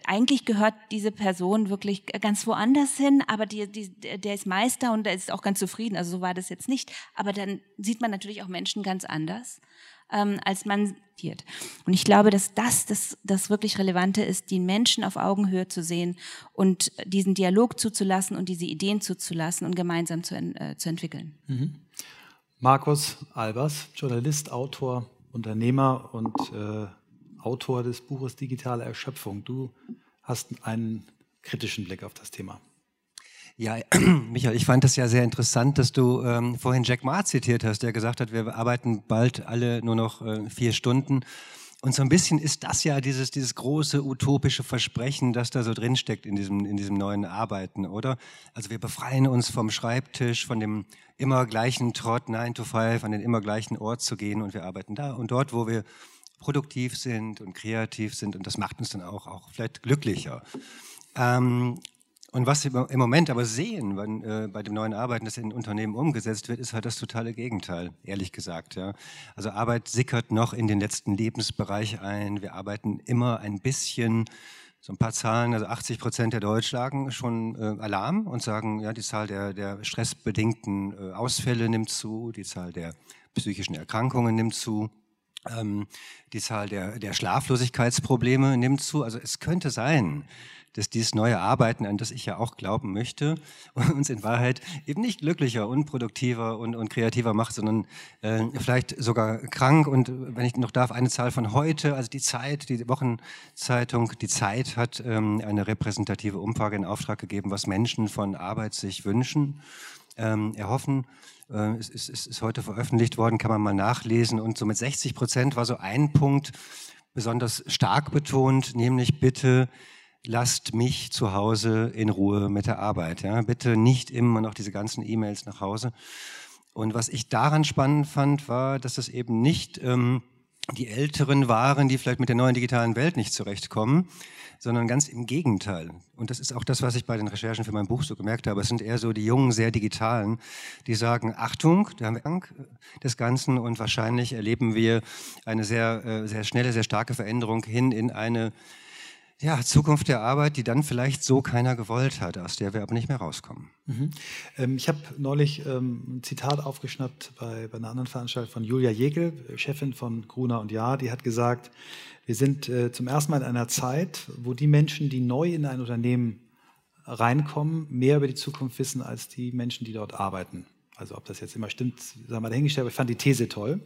eigentlich gehört diese Person wirklich ganz woanders hin, aber die, die, der ist Meister und der ist auch ganz zufrieden. Also so war das jetzt nicht. Aber dann sieht man natürlich auch Menschen ganz anders, ähm, als man sieht. Und ich glaube, dass das, das das wirklich Relevante ist, die Menschen auf Augenhöhe zu sehen und diesen Dialog zuzulassen und diese Ideen zuzulassen und gemeinsam zu, äh, zu entwickeln. Mhm. Markus Albers, Journalist, Autor, Unternehmer und äh Autor des Buches Digitale Erschöpfung. Du hast einen kritischen Blick auf das Thema. Ja, <clears throat> Michael, ich fand es ja sehr interessant, dass du ähm, vorhin Jack Ma zitiert hast, der gesagt hat, wir arbeiten bald alle nur noch äh, vier Stunden. Und so ein bisschen ist das ja dieses, dieses große utopische Versprechen, das da so drinsteckt in diesem, in diesem neuen Arbeiten, oder? Also wir befreien uns vom Schreibtisch, von dem immer gleichen Trott 9 to 5, an den immer gleichen Ort zu gehen und wir arbeiten da und dort, wo wir produktiv sind und kreativ sind und das macht uns dann auch, auch vielleicht glücklicher. Ähm, und was wir im Moment aber sehen wenn, äh, bei dem neuen Arbeiten, das in Unternehmen umgesetzt wird, ist halt das totale Gegenteil, ehrlich gesagt. Ja. Also Arbeit sickert noch in den letzten Lebensbereich ein. Wir arbeiten immer ein bisschen, so ein paar Zahlen, also 80 Prozent der Deutsch schlagen schon äh, Alarm und sagen, ja, die Zahl der, der stressbedingten äh, Ausfälle nimmt zu, die Zahl der psychischen Erkrankungen nimmt zu. Ähm, die Zahl der, der Schlaflosigkeitsprobleme nimmt zu. Also es könnte sein, dass dieses neue Arbeiten, an das ich ja auch glauben möchte, <laughs> uns in Wahrheit eben nicht glücklicher, unproduktiver und, und kreativer macht, sondern äh, vielleicht sogar krank. Und wenn ich noch darf, eine Zahl von heute, also die Zeit, die Wochenzeitung, die Zeit hat ähm, eine repräsentative Umfrage in Auftrag gegeben, was Menschen von Arbeit sich wünschen, ähm, erhoffen. Äh, es, ist, es ist heute veröffentlicht worden, kann man mal nachlesen. Und so mit 60 Prozent war so ein Punkt besonders stark betont, nämlich bitte lasst mich zu Hause in Ruhe mit der Arbeit. Ja? Bitte nicht immer noch diese ganzen E-Mails nach Hause. Und was ich daran spannend fand, war, dass es eben nicht ähm, die Älteren waren, die vielleicht mit der neuen digitalen Welt nicht zurechtkommen, sondern ganz im Gegenteil. Und das ist auch das, was ich bei den Recherchen für mein Buch so gemerkt habe. Es sind eher so die jungen, sehr digitalen, die sagen, Achtung, da haben wir Angst des Ganzen und wahrscheinlich erleben wir eine sehr, äh, sehr schnelle, sehr starke Veränderung hin in eine ja, Zukunft der Arbeit, die dann vielleicht so keiner gewollt hat, aus der wir aber nicht mehr rauskommen. Mhm. Ähm, ich habe neulich ähm, ein Zitat aufgeschnappt bei, bei, einer anderen Veranstaltung von Julia Jägel, Chefin von Gruner und Jahr, die hat gesagt, wir sind äh, zum ersten Mal in einer Zeit, wo die Menschen, die neu in ein Unternehmen reinkommen, mehr über die Zukunft wissen als die Menschen, die dort arbeiten. Also ob das jetzt immer stimmt, sagen wir dahingestellt, aber ich fand die These toll.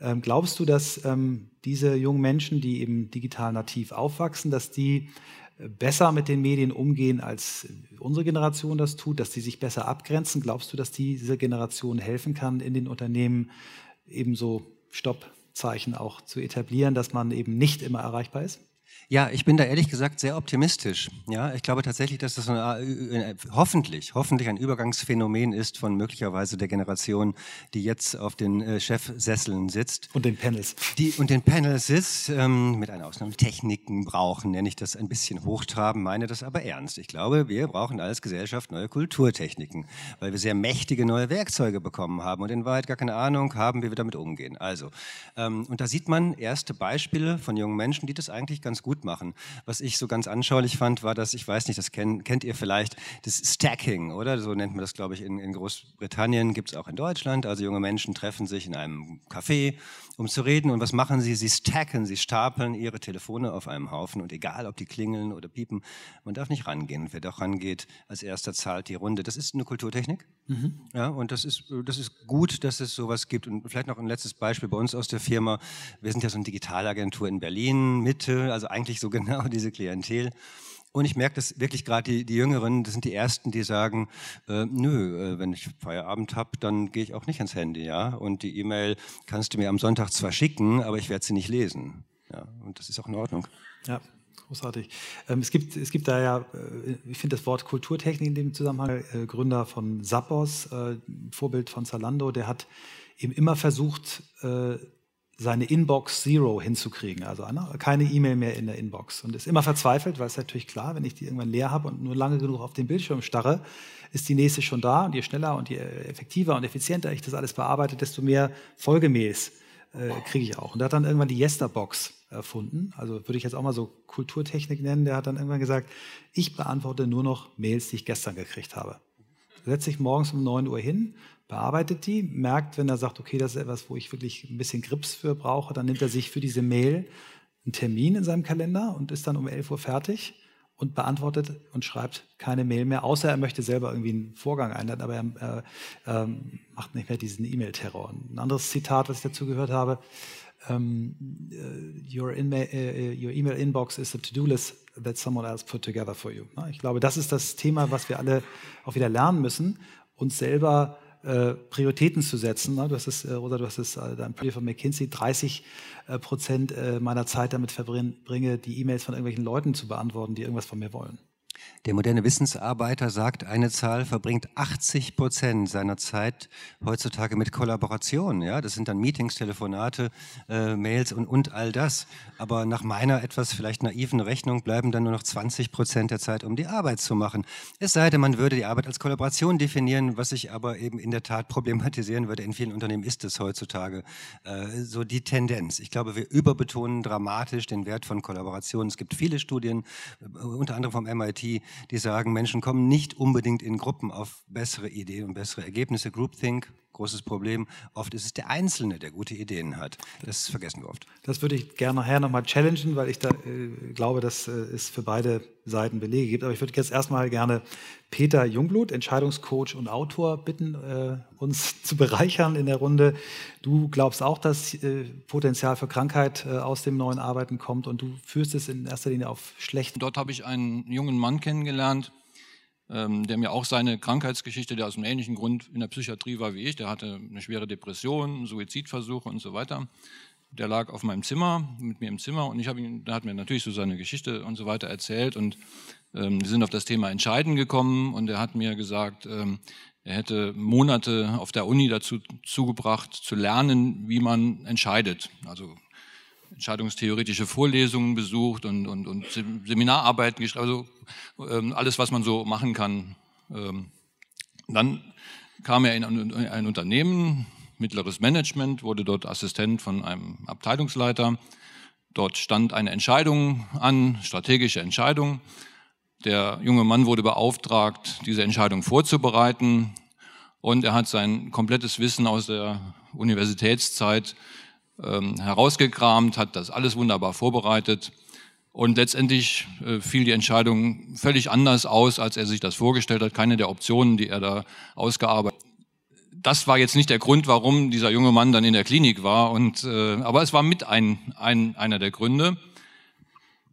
Ähm, glaubst du, dass ähm, diese jungen Menschen, die eben digital nativ aufwachsen, dass die äh, besser mit den Medien umgehen, als unsere Generation das tut, dass die sich besser abgrenzen? Glaubst du, dass diese Generation helfen kann, in den Unternehmen ebenso Stoppzeichen auch zu etablieren, dass man eben nicht immer erreichbar ist? Ja, ich bin da ehrlich gesagt sehr optimistisch. Ja, ich glaube tatsächlich, dass das eine, äh, hoffentlich, hoffentlich ein Übergangsphänomen ist von möglicherweise der Generation, die jetzt auf den äh, Chefsesseln sitzt. Und den Panels. Die, und den Panels sitzt, ähm, mit einer Ausnahme Techniken brauchen, nenne ich das ein bisschen hochtraben, meine das aber ernst. Ich glaube, wir brauchen als Gesellschaft neue Kulturtechniken, weil wir sehr mächtige neue Werkzeuge bekommen haben und in Wahrheit gar keine Ahnung haben, wie wir damit umgehen. Also, ähm, und da sieht man erste Beispiele von jungen Menschen, die das eigentlich ganz gut gut machen. Was ich so ganz anschaulich fand, war das, ich weiß nicht, das kennt, kennt ihr vielleicht, das Stacking, oder? So nennt man das, glaube ich, in, in Großbritannien, gibt es auch in Deutschland. Also junge Menschen treffen sich in einem Café, um zu reden. Und was machen sie? Sie stacken, sie stapeln ihre Telefone auf einem Haufen. Und egal, ob die klingeln oder piepen, man darf nicht rangehen. Wer doch rangeht, als erster zahlt die Runde. Das ist eine Kulturtechnik. Mhm. Ja, und das ist, das ist gut, dass es sowas gibt. Und vielleicht noch ein letztes Beispiel bei uns aus der Firma. Wir sind ja so eine Digitalagentur in Berlin, Mitte, also eigentlich so <laughs> genau diese Klientel. Und ich merke dass wirklich gerade die, die, Jüngeren, das sind die Ersten, die sagen, äh, nö, äh, wenn ich Feierabend habe, dann gehe ich auch nicht ans Handy, ja. Und die E-Mail kannst du mir am Sonntag zwar schicken, aber ich werde sie nicht lesen. Ja, und das ist auch in Ordnung. Ja, großartig. Ähm, es, gibt, es gibt da ja, äh, ich finde das Wort Kulturtechnik in dem Zusammenhang, äh, Gründer von Zappos, äh, Vorbild von Zalando, der hat eben immer versucht, seine Inbox Zero hinzukriegen, also keine E-Mail mehr in der Inbox. Und ist immer verzweifelt, weil es natürlich klar, wenn ich die irgendwann leer habe und nur lange genug auf den Bildschirm starre, ist die nächste schon da. Und je schneller und je effektiver und effizienter ich das alles bearbeite, desto mehr Folgemails äh, kriege ich auch. Und der hat dann irgendwann die Yesterbox erfunden. Also würde ich jetzt auch mal so Kulturtechnik nennen. Der hat dann irgendwann gesagt, ich beantworte nur noch Mails, die ich gestern gekriegt habe. Setzt sich morgens um 9 Uhr hin, bearbeitet die, merkt, wenn er sagt, okay, das ist etwas, wo ich wirklich ein bisschen Grips für brauche, dann nimmt er sich für diese Mail einen Termin in seinem Kalender und ist dann um 11 Uhr fertig und beantwortet und schreibt keine Mail mehr, außer er möchte selber irgendwie einen Vorgang einleiten, aber er äh, äh, macht nicht mehr diesen E-Mail-Terror. Ein anderes Zitat, was ich dazu gehört habe, um, uh, your, in, uh, your email inbox is a to-do list that someone else put together for you. Ich glaube, das ist das Thema, was wir alle auch wieder lernen müssen, uns selber äh, Prioritäten zu setzen. Du hast es, äh, Rosa, du hast es, äh, dein Papier von McKinsey, 30 äh, Prozent meiner Zeit damit verbringe, die E-Mails von irgendwelchen Leuten zu beantworten, die irgendwas von mir wollen. Der moderne Wissensarbeiter sagt, eine Zahl verbringt 80 Prozent seiner Zeit heutzutage mit Kollaboration. Ja, das sind dann Meetings, Telefonate, äh, Mails und, und all das. Aber nach meiner etwas vielleicht naiven Rechnung bleiben dann nur noch 20 Prozent der Zeit, um die Arbeit zu machen. Es sei denn, man würde die Arbeit als Kollaboration definieren, was ich aber eben in der Tat problematisieren würde. In vielen Unternehmen ist es heutzutage äh, so die Tendenz. Ich glaube, wir überbetonen dramatisch den Wert von Kollaboration. Es gibt viele Studien, äh, unter anderem vom MIT, die sagen, Menschen kommen nicht unbedingt in Gruppen auf bessere Ideen und bessere Ergebnisse. Groupthink, großes Problem. Oft ist es der Einzelne, der gute Ideen hat. Das vergessen wir oft. Das würde ich gerne nachher nochmal challengen, weil ich da äh, glaube, dass äh, es für beide Seiten Belege gibt. Aber ich würde jetzt erstmal gerne Peter Jungblut, Entscheidungscoach und Autor, bitten, äh, uns <laughs> zu bereichern in der Runde. Du glaubst auch, dass äh, Potenzial für Krankheit äh, aus dem neuen Arbeiten kommt und du führst es in erster Linie auf schlecht. Dort habe ich einen jungen Mann kennengelernt, ähm, der mir auch seine Krankheitsgeschichte, der aus einem ähnlichen Grund in der Psychiatrie war wie ich, der hatte eine schwere Depression, Suizidversuche und so weiter. Der lag auf meinem Zimmer, mit mir im Zimmer und ich habe ihn, der hat mir natürlich so seine Geschichte und so weiter erzählt und ähm, wir sind auf das Thema Entscheiden gekommen und er hat mir gesagt, ähm, er hätte Monate auf der Uni dazu zugebracht, zu lernen, wie man entscheidet. Also entscheidungstheoretische Vorlesungen besucht und, und, und Seminararbeiten geschrieben, also ähm, alles, was man so machen kann. Ähm, dann kam er in ein, ein Unternehmen, mittleres Management, wurde dort Assistent von einem Abteilungsleiter. Dort stand eine Entscheidung an, strategische Entscheidung. Der junge Mann wurde beauftragt, diese Entscheidung vorzubereiten und er hat sein komplettes Wissen aus der Universitätszeit ähm, herausgekramt, hat das alles wunderbar vorbereitet und letztendlich äh, fiel die Entscheidung völlig anders aus, als er sich das vorgestellt hat. Keine der Optionen, die er da ausgearbeitet hat. Das war jetzt nicht der Grund, warum dieser junge Mann dann in der Klinik war, und, äh, aber es war mit ein, ein, einer der Gründe.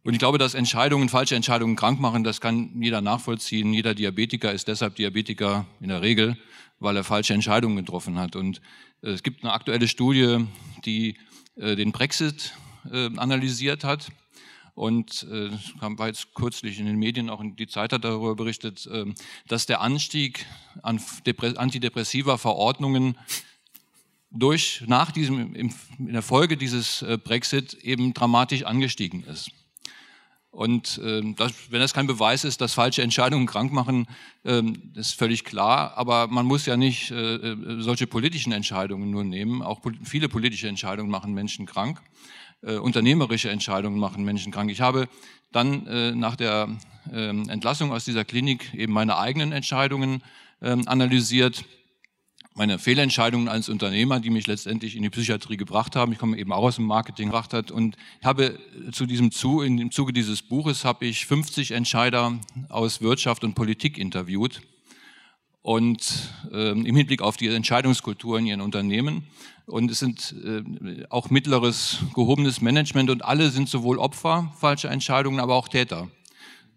Und ich glaube, dass Entscheidungen, falsche Entscheidungen krank machen, das kann jeder nachvollziehen. Jeder Diabetiker ist deshalb Diabetiker in der Regel, weil er falsche Entscheidungen getroffen hat. Und äh, es gibt eine aktuelle Studie, die äh, den Brexit äh, analysiert hat. Und äh, war jetzt kürzlich in den Medien, auch in die Zeit hat darüber berichtet, äh, dass der Anstieg an antidepressiva Verordnungen durch, nach diesem, in der Folge dieses Brexit eben dramatisch angestiegen ist. Und ähm, das, wenn das kein Beweis ist, dass falsche Entscheidungen krank machen, ähm, ist völlig klar. Aber man muss ja nicht äh, äh solche politischen Entscheidungen nur nehmen. Auch po viele politische Entscheidungen machen Menschen krank. Äh, unternehmerische Entscheidungen machen Menschen krank. Ich habe dann äh, nach der äh, Entlassung aus dieser Klinik eben meine eigenen Entscheidungen äh, analysiert meine Fehlentscheidungen als Unternehmer, die mich letztendlich in die Psychiatrie gebracht haben. Ich komme eben auch aus dem Marketing gebracht hat und habe zu diesem Zu, in dem Zuge dieses Buches habe ich 50 Entscheider aus Wirtschaft und Politik interviewt und äh, im Hinblick auf die Entscheidungskultur in ihren Unternehmen. Und es sind äh, auch mittleres, gehobenes Management und alle sind sowohl Opfer falscher Entscheidungen, aber auch Täter.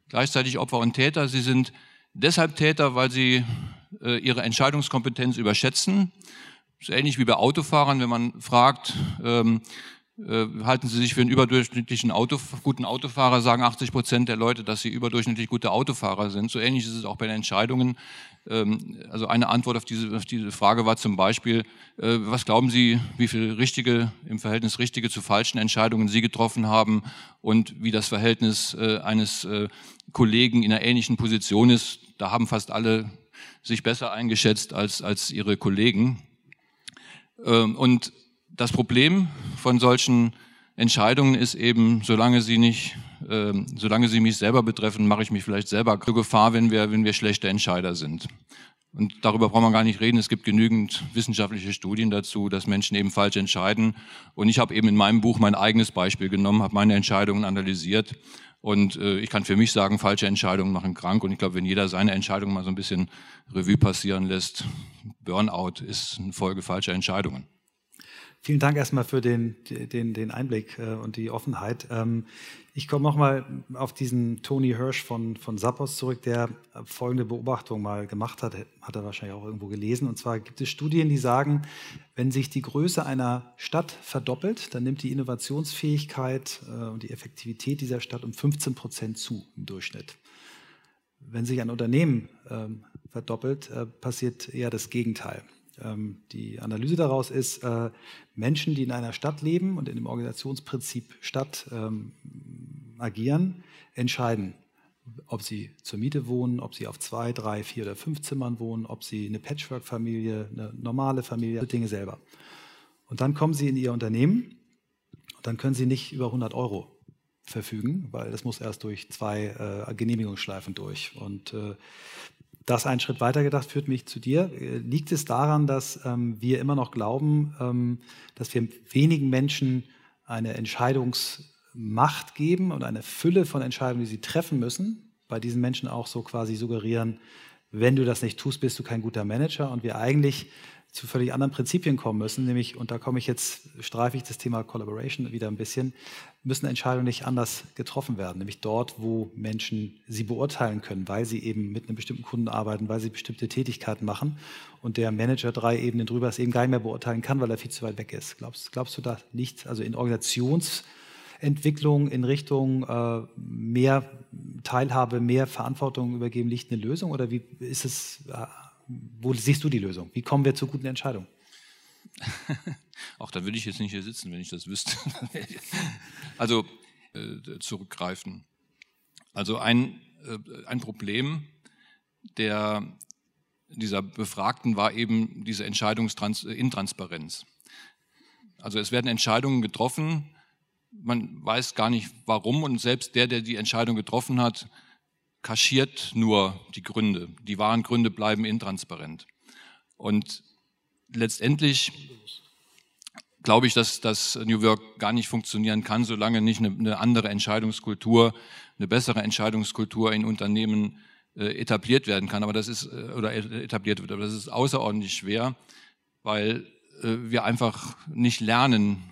Gleichzeitig Opfer und Täter. Sie sind deshalb Täter, weil sie äh, ihre Entscheidungskompetenz überschätzen. Das ist ähnlich wie bei Autofahrern, wenn man fragt, ähm, äh, halten Sie sich für einen überdurchschnittlichen Auto, guten Autofahrer, sagen 80 Prozent der Leute, dass sie überdurchschnittlich gute Autofahrer sind. So ähnlich ist es auch bei den Entscheidungen. Ähm, also eine Antwort auf diese, auf diese Frage war zum Beispiel, äh, was glauben Sie, wie viel richtige, im Verhältnis richtige zu falschen Entscheidungen Sie getroffen haben und wie das Verhältnis äh, eines äh, Kollegen in einer ähnlichen Position ist? Da haben fast alle sich besser eingeschätzt als, als ihre Kollegen. Ähm, und das Problem von solchen Entscheidungen ist eben, solange sie nicht, äh, solange sie mich selber betreffen, mache ich mich vielleicht selber Gefahr, wenn wir, wenn wir schlechte Entscheider sind. Und darüber braucht man gar nicht reden. Es gibt genügend wissenschaftliche Studien dazu, dass Menschen eben falsch entscheiden. Und ich habe eben in meinem Buch mein eigenes Beispiel genommen, habe meine Entscheidungen analysiert. Und äh, ich kann für mich sagen, falsche Entscheidungen machen krank. Und ich glaube, wenn jeder seine Entscheidung mal so ein bisschen Revue passieren lässt, Burnout ist eine Folge falscher Entscheidungen. Vielen Dank erstmal für den, den, den Einblick äh, und die Offenheit. Ähm, ich komme nochmal auf diesen Tony Hirsch von, von Sappos zurück, der folgende Beobachtung mal gemacht hat, hat er wahrscheinlich auch irgendwo gelesen. Und zwar gibt es Studien, die sagen, wenn sich die Größe einer Stadt verdoppelt, dann nimmt die Innovationsfähigkeit äh, und die Effektivität dieser Stadt um 15 Prozent zu im Durchschnitt. Wenn sich ein Unternehmen ähm, verdoppelt, äh, passiert eher das Gegenteil. Ähm, die Analyse daraus ist, äh, Menschen, die in einer Stadt leben und in dem Organisationsprinzip Stadt ähm, agieren, entscheiden, ob sie zur Miete wohnen, ob sie auf zwei, drei, vier oder fünf Zimmern wohnen, ob sie eine Patchwork-Familie, eine normale Familie, Dinge selber. Und dann kommen sie in ihr Unternehmen und dann können sie nicht über 100 Euro verfügen, weil das muss erst durch zwei äh, Genehmigungsschleifen durch. Und äh, das einen Schritt weiter gedacht führt mich zu dir. Liegt es daran, dass ähm, wir immer noch glauben, ähm, dass wir wenigen Menschen eine Entscheidungsmacht geben und eine Fülle von Entscheidungen, die sie treffen müssen, bei diesen Menschen auch so quasi suggerieren, wenn du das nicht tust, bist du kein guter Manager und wir eigentlich zu völlig anderen Prinzipien kommen müssen, nämlich, und da komme ich jetzt, streife ich das Thema Collaboration wieder ein bisschen, müssen Entscheidungen nicht anders getroffen werden, nämlich dort, wo Menschen sie beurteilen können, weil sie eben mit einem bestimmten Kunden arbeiten, weil sie bestimmte Tätigkeiten machen und der Manager drei Ebenen drüber es eben gar nicht mehr beurteilen kann, weil er viel zu weit weg ist. Glaubst, glaubst du, da liegt also in Organisationsentwicklung in Richtung äh, mehr Teilhabe, mehr Verantwortung übergeben, liegt eine Lösung oder wie ist es, äh, wo siehst du die Lösung? Wie kommen wir zu guten Entscheidungen? <laughs> Auch da würde ich jetzt nicht hier sitzen, wenn ich das wüsste. <laughs> also äh, zurückgreifen. Also ein, äh, ein Problem der, dieser Befragten war eben diese Entscheidungsintransparenz. Also es werden Entscheidungen getroffen, man weiß gar nicht warum und selbst der, der die Entscheidung getroffen hat, kaschiert nur die Gründe. Die wahren Gründe bleiben intransparent. Und letztendlich glaube ich, dass das New Work gar nicht funktionieren kann, solange nicht eine, eine andere Entscheidungskultur, eine bessere Entscheidungskultur in Unternehmen äh, etabliert werden kann. Aber das ist äh, oder etabliert wird. Aber das ist außerordentlich schwer, weil äh, wir einfach nicht lernen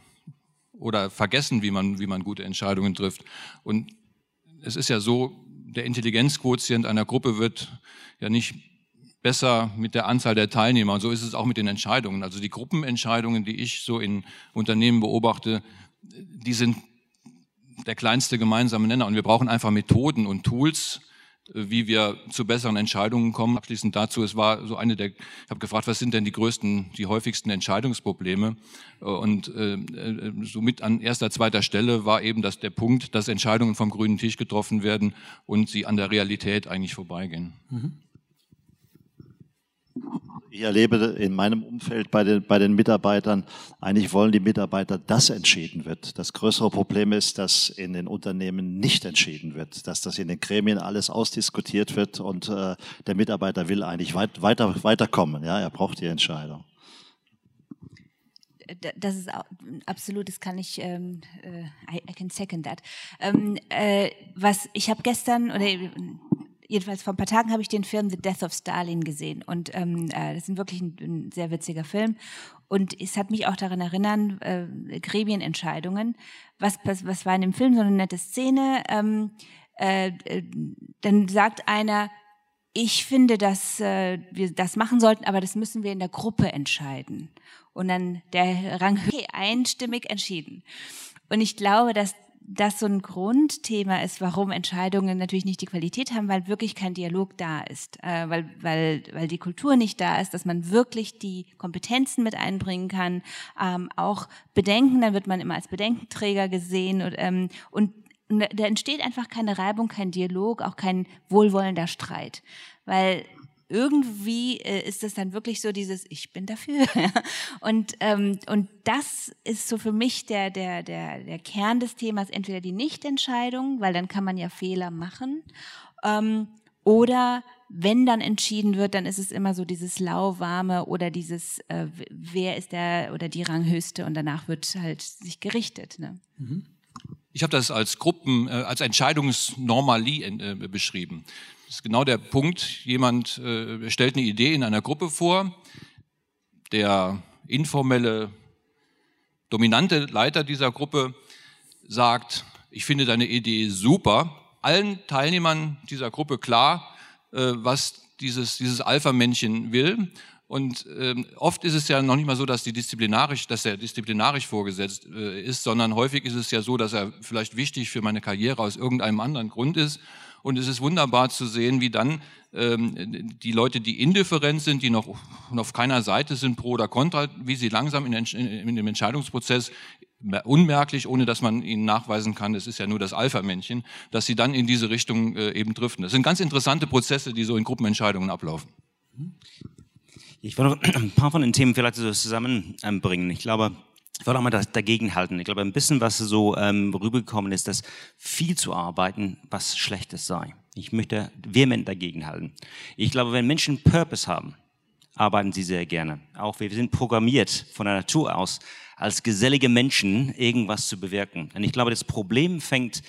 oder vergessen, wie man wie man gute Entscheidungen trifft. Und es ist ja so, der Intelligenzquotient einer Gruppe wird ja nicht besser mit der Anzahl der Teilnehmer. Und so ist es auch mit den Entscheidungen. Also die Gruppenentscheidungen, die ich so in Unternehmen beobachte, die sind der kleinste gemeinsame Nenner. Und wir brauchen einfach Methoden und Tools, wie wir zu besseren Entscheidungen kommen. Abschließend dazu, es war so eine der, ich habe gefragt, was sind denn die größten, die häufigsten Entscheidungsprobleme? Und äh, somit an erster, zweiter Stelle war eben das der Punkt, dass Entscheidungen vom grünen Tisch getroffen werden und sie an der Realität eigentlich vorbeigehen. Mhm. Ich erlebe in meinem Umfeld bei den, bei den Mitarbeitern, eigentlich wollen die Mitarbeiter, dass entschieden wird. Das größere Problem ist, dass in den Unternehmen nicht entschieden wird, dass das in den Gremien alles ausdiskutiert wird und äh, der Mitarbeiter will eigentlich weit, weiter, weiterkommen. Ja, er braucht die Entscheidung. Das ist absolut, das kann ich, ähm, äh, I, I, can second that. Ähm, äh, was ich habe gestern oder jedenfalls vor ein paar Tagen habe ich den Film The Death of Stalin gesehen und ähm, äh, das ist wirklich ein, ein, sehr witziger Film und es hat mich auch daran erinnern, äh, Gremienentscheidungen. Was, was, was war in dem Film so eine nette Szene? Ähm, äh, äh, dann sagt einer, ich finde, dass äh, wir das machen sollten, aber das müssen wir in der Gruppe entscheiden. Und dann der Rang okay, einstimmig entschieden. Und ich glaube, dass das so ein Grundthema ist, warum Entscheidungen natürlich nicht die Qualität haben, weil wirklich kein Dialog da ist, äh, weil, weil, weil die Kultur nicht da ist, dass man wirklich die Kompetenzen mit einbringen kann, ähm, auch Bedenken, dann wird man immer als Bedenkenträger gesehen und, ähm, und da entsteht einfach keine Reibung, kein Dialog, auch kein wohlwollender Streit, weil irgendwie äh, ist das dann wirklich so dieses Ich bin dafür. <laughs> und, ähm, und das ist so für mich der, der, der, der Kern des Themas, entweder die Nichtentscheidung, weil dann kann man ja Fehler machen, ähm, oder wenn dann entschieden wird, dann ist es immer so dieses lauwarme oder dieses, äh, wer ist der oder die Ranghöchste und danach wird halt sich gerichtet. Ne? Mhm. Ich habe das als Gruppen, äh, als Entscheidungsnormalie äh, beschrieben. Das ist genau der Punkt. Jemand äh, stellt eine Idee in einer Gruppe vor. Der informelle, dominante Leiter dieser Gruppe sagt, ich finde deine Idee super. Allen Teilnehmern dieser Gruppe klar, äh, was dieses, dieses Alpha-Männchen will. Und ähm, oft ist es ja noch nicht mal so, dass, die disziplinarisch, dass er disziplinarisch vorgesetzt äh, ist, sondern häufig ist es ja so, dass er vielleicht wichtig für meine Karriere aus irgendeinem anderen Grund ist und es ist wunderbar zu sehen, wie dann ähm, die Leute, die indifferent sind, die noch auf keiner Seite sind, pro oder contra, wie sie langsam in, in dem Entscheidungsprozess unmerklich, ohne dass man ihnen nachweisen kann, es ist ja nur das Alpha-Männchen, dass sie dann in diese Richtung äh, eben driften. Das sind ganz interessante Prozesse, die so in Gruppenentscheidungen ablaufen. Ich wollte ein paar von den Themen vielleicht so zusammenbringen. Ich glaube, ich wollte auch mal dagegen halten. Ich glaube, ein bisschen, was so ähm, rübergekommen ist, dass viel zu arbeiten, was Schlechtes sei. Ich möchte vehement dagegen halten. Ich glaube, wenn Menschen Purpose haben, arbeiten sie sehr gerne. Auch wir sind programmiert von der Natur aus, als gesellige Menschen irgendwas zu bewirken. Und ich glaube, das Problem fängt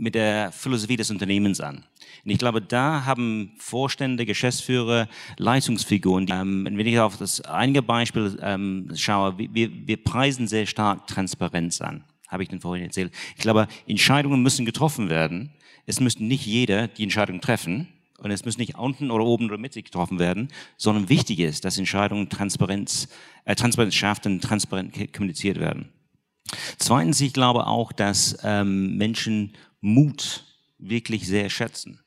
mit der Philosophie des Unternehmens an. Und ich glaube, da haben Vorstände, Geschäftsführer, Leistungsfiguren, die, ähm, wenn ich auf das einige Beispiel ähm, schaue, wir, wir preisen sehr stark Transparenz an, habe ich den vorhin erzählt. Ich glaube, Entscheidungen müssen getroffen werden. Es müsste nicht jeder die Entscheidung treffen und es muss nicht unten oder oben oder mittig getroffen werden, sondern wichtig ist, dass Entscheidungen Transparenz, äh, Transparenz schafft und transparent kommuniziert werden. Zweitens, ich glaube auch, dass ähm, Menschen Mut wirklich sehr schätzen.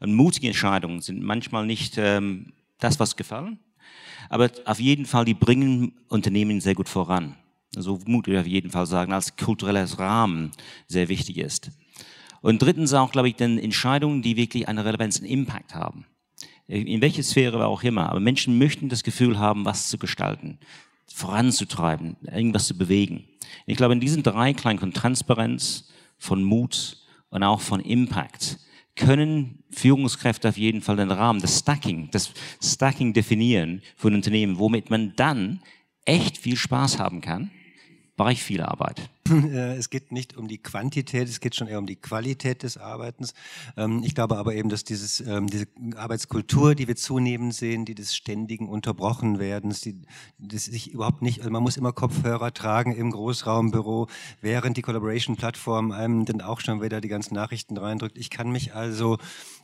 Und mutige Entscheidungen sind manchmal nicht ähm, das, was gefallen, aber auf jeden Fall, die bringen Unternehmen sehr gut voran. Also Mut würde ich auf jeden Fall sagen, als kulturelles Rahmen sehr wichtig ist. Und drittens auch, glaube ich, dann Entscheidungen, die wirklich eine Relevanz, einen Impact haben. In welche Sphäre auch immer. Aber Menschen möchten das Gefühl haben, was zu gestalten, voranzutreiben, irgendwas zu bewegen. Ich glaube, in diesen drei kleinen von Transparenz, von Mut und auch von Impact können Führungskräfte auf jeden Fall den Rahmen, das Stacking, das Stacking definieren für ein Unternehmen, womit man dann echt viel Spaß haben kann bei viel Arbeit. <laughs> Äh, es geht nicht um die Quantität, es geht schon eher um die Qualität des Arbeitens. Ähm, ich glaube aber eben, dass dieses, ähm, diese Arbeitskultur, die wir zunehmend sehen, die des ständigen Unterbrochenwerdens, die, das sich überhaupt nicht, also man muss immer Kopfhörer tragen im Großraumbüro, während die Collaboration-Plattform einem dann auch schon wieder die ganzen Nachrichten reindrückt. Ich kann mich also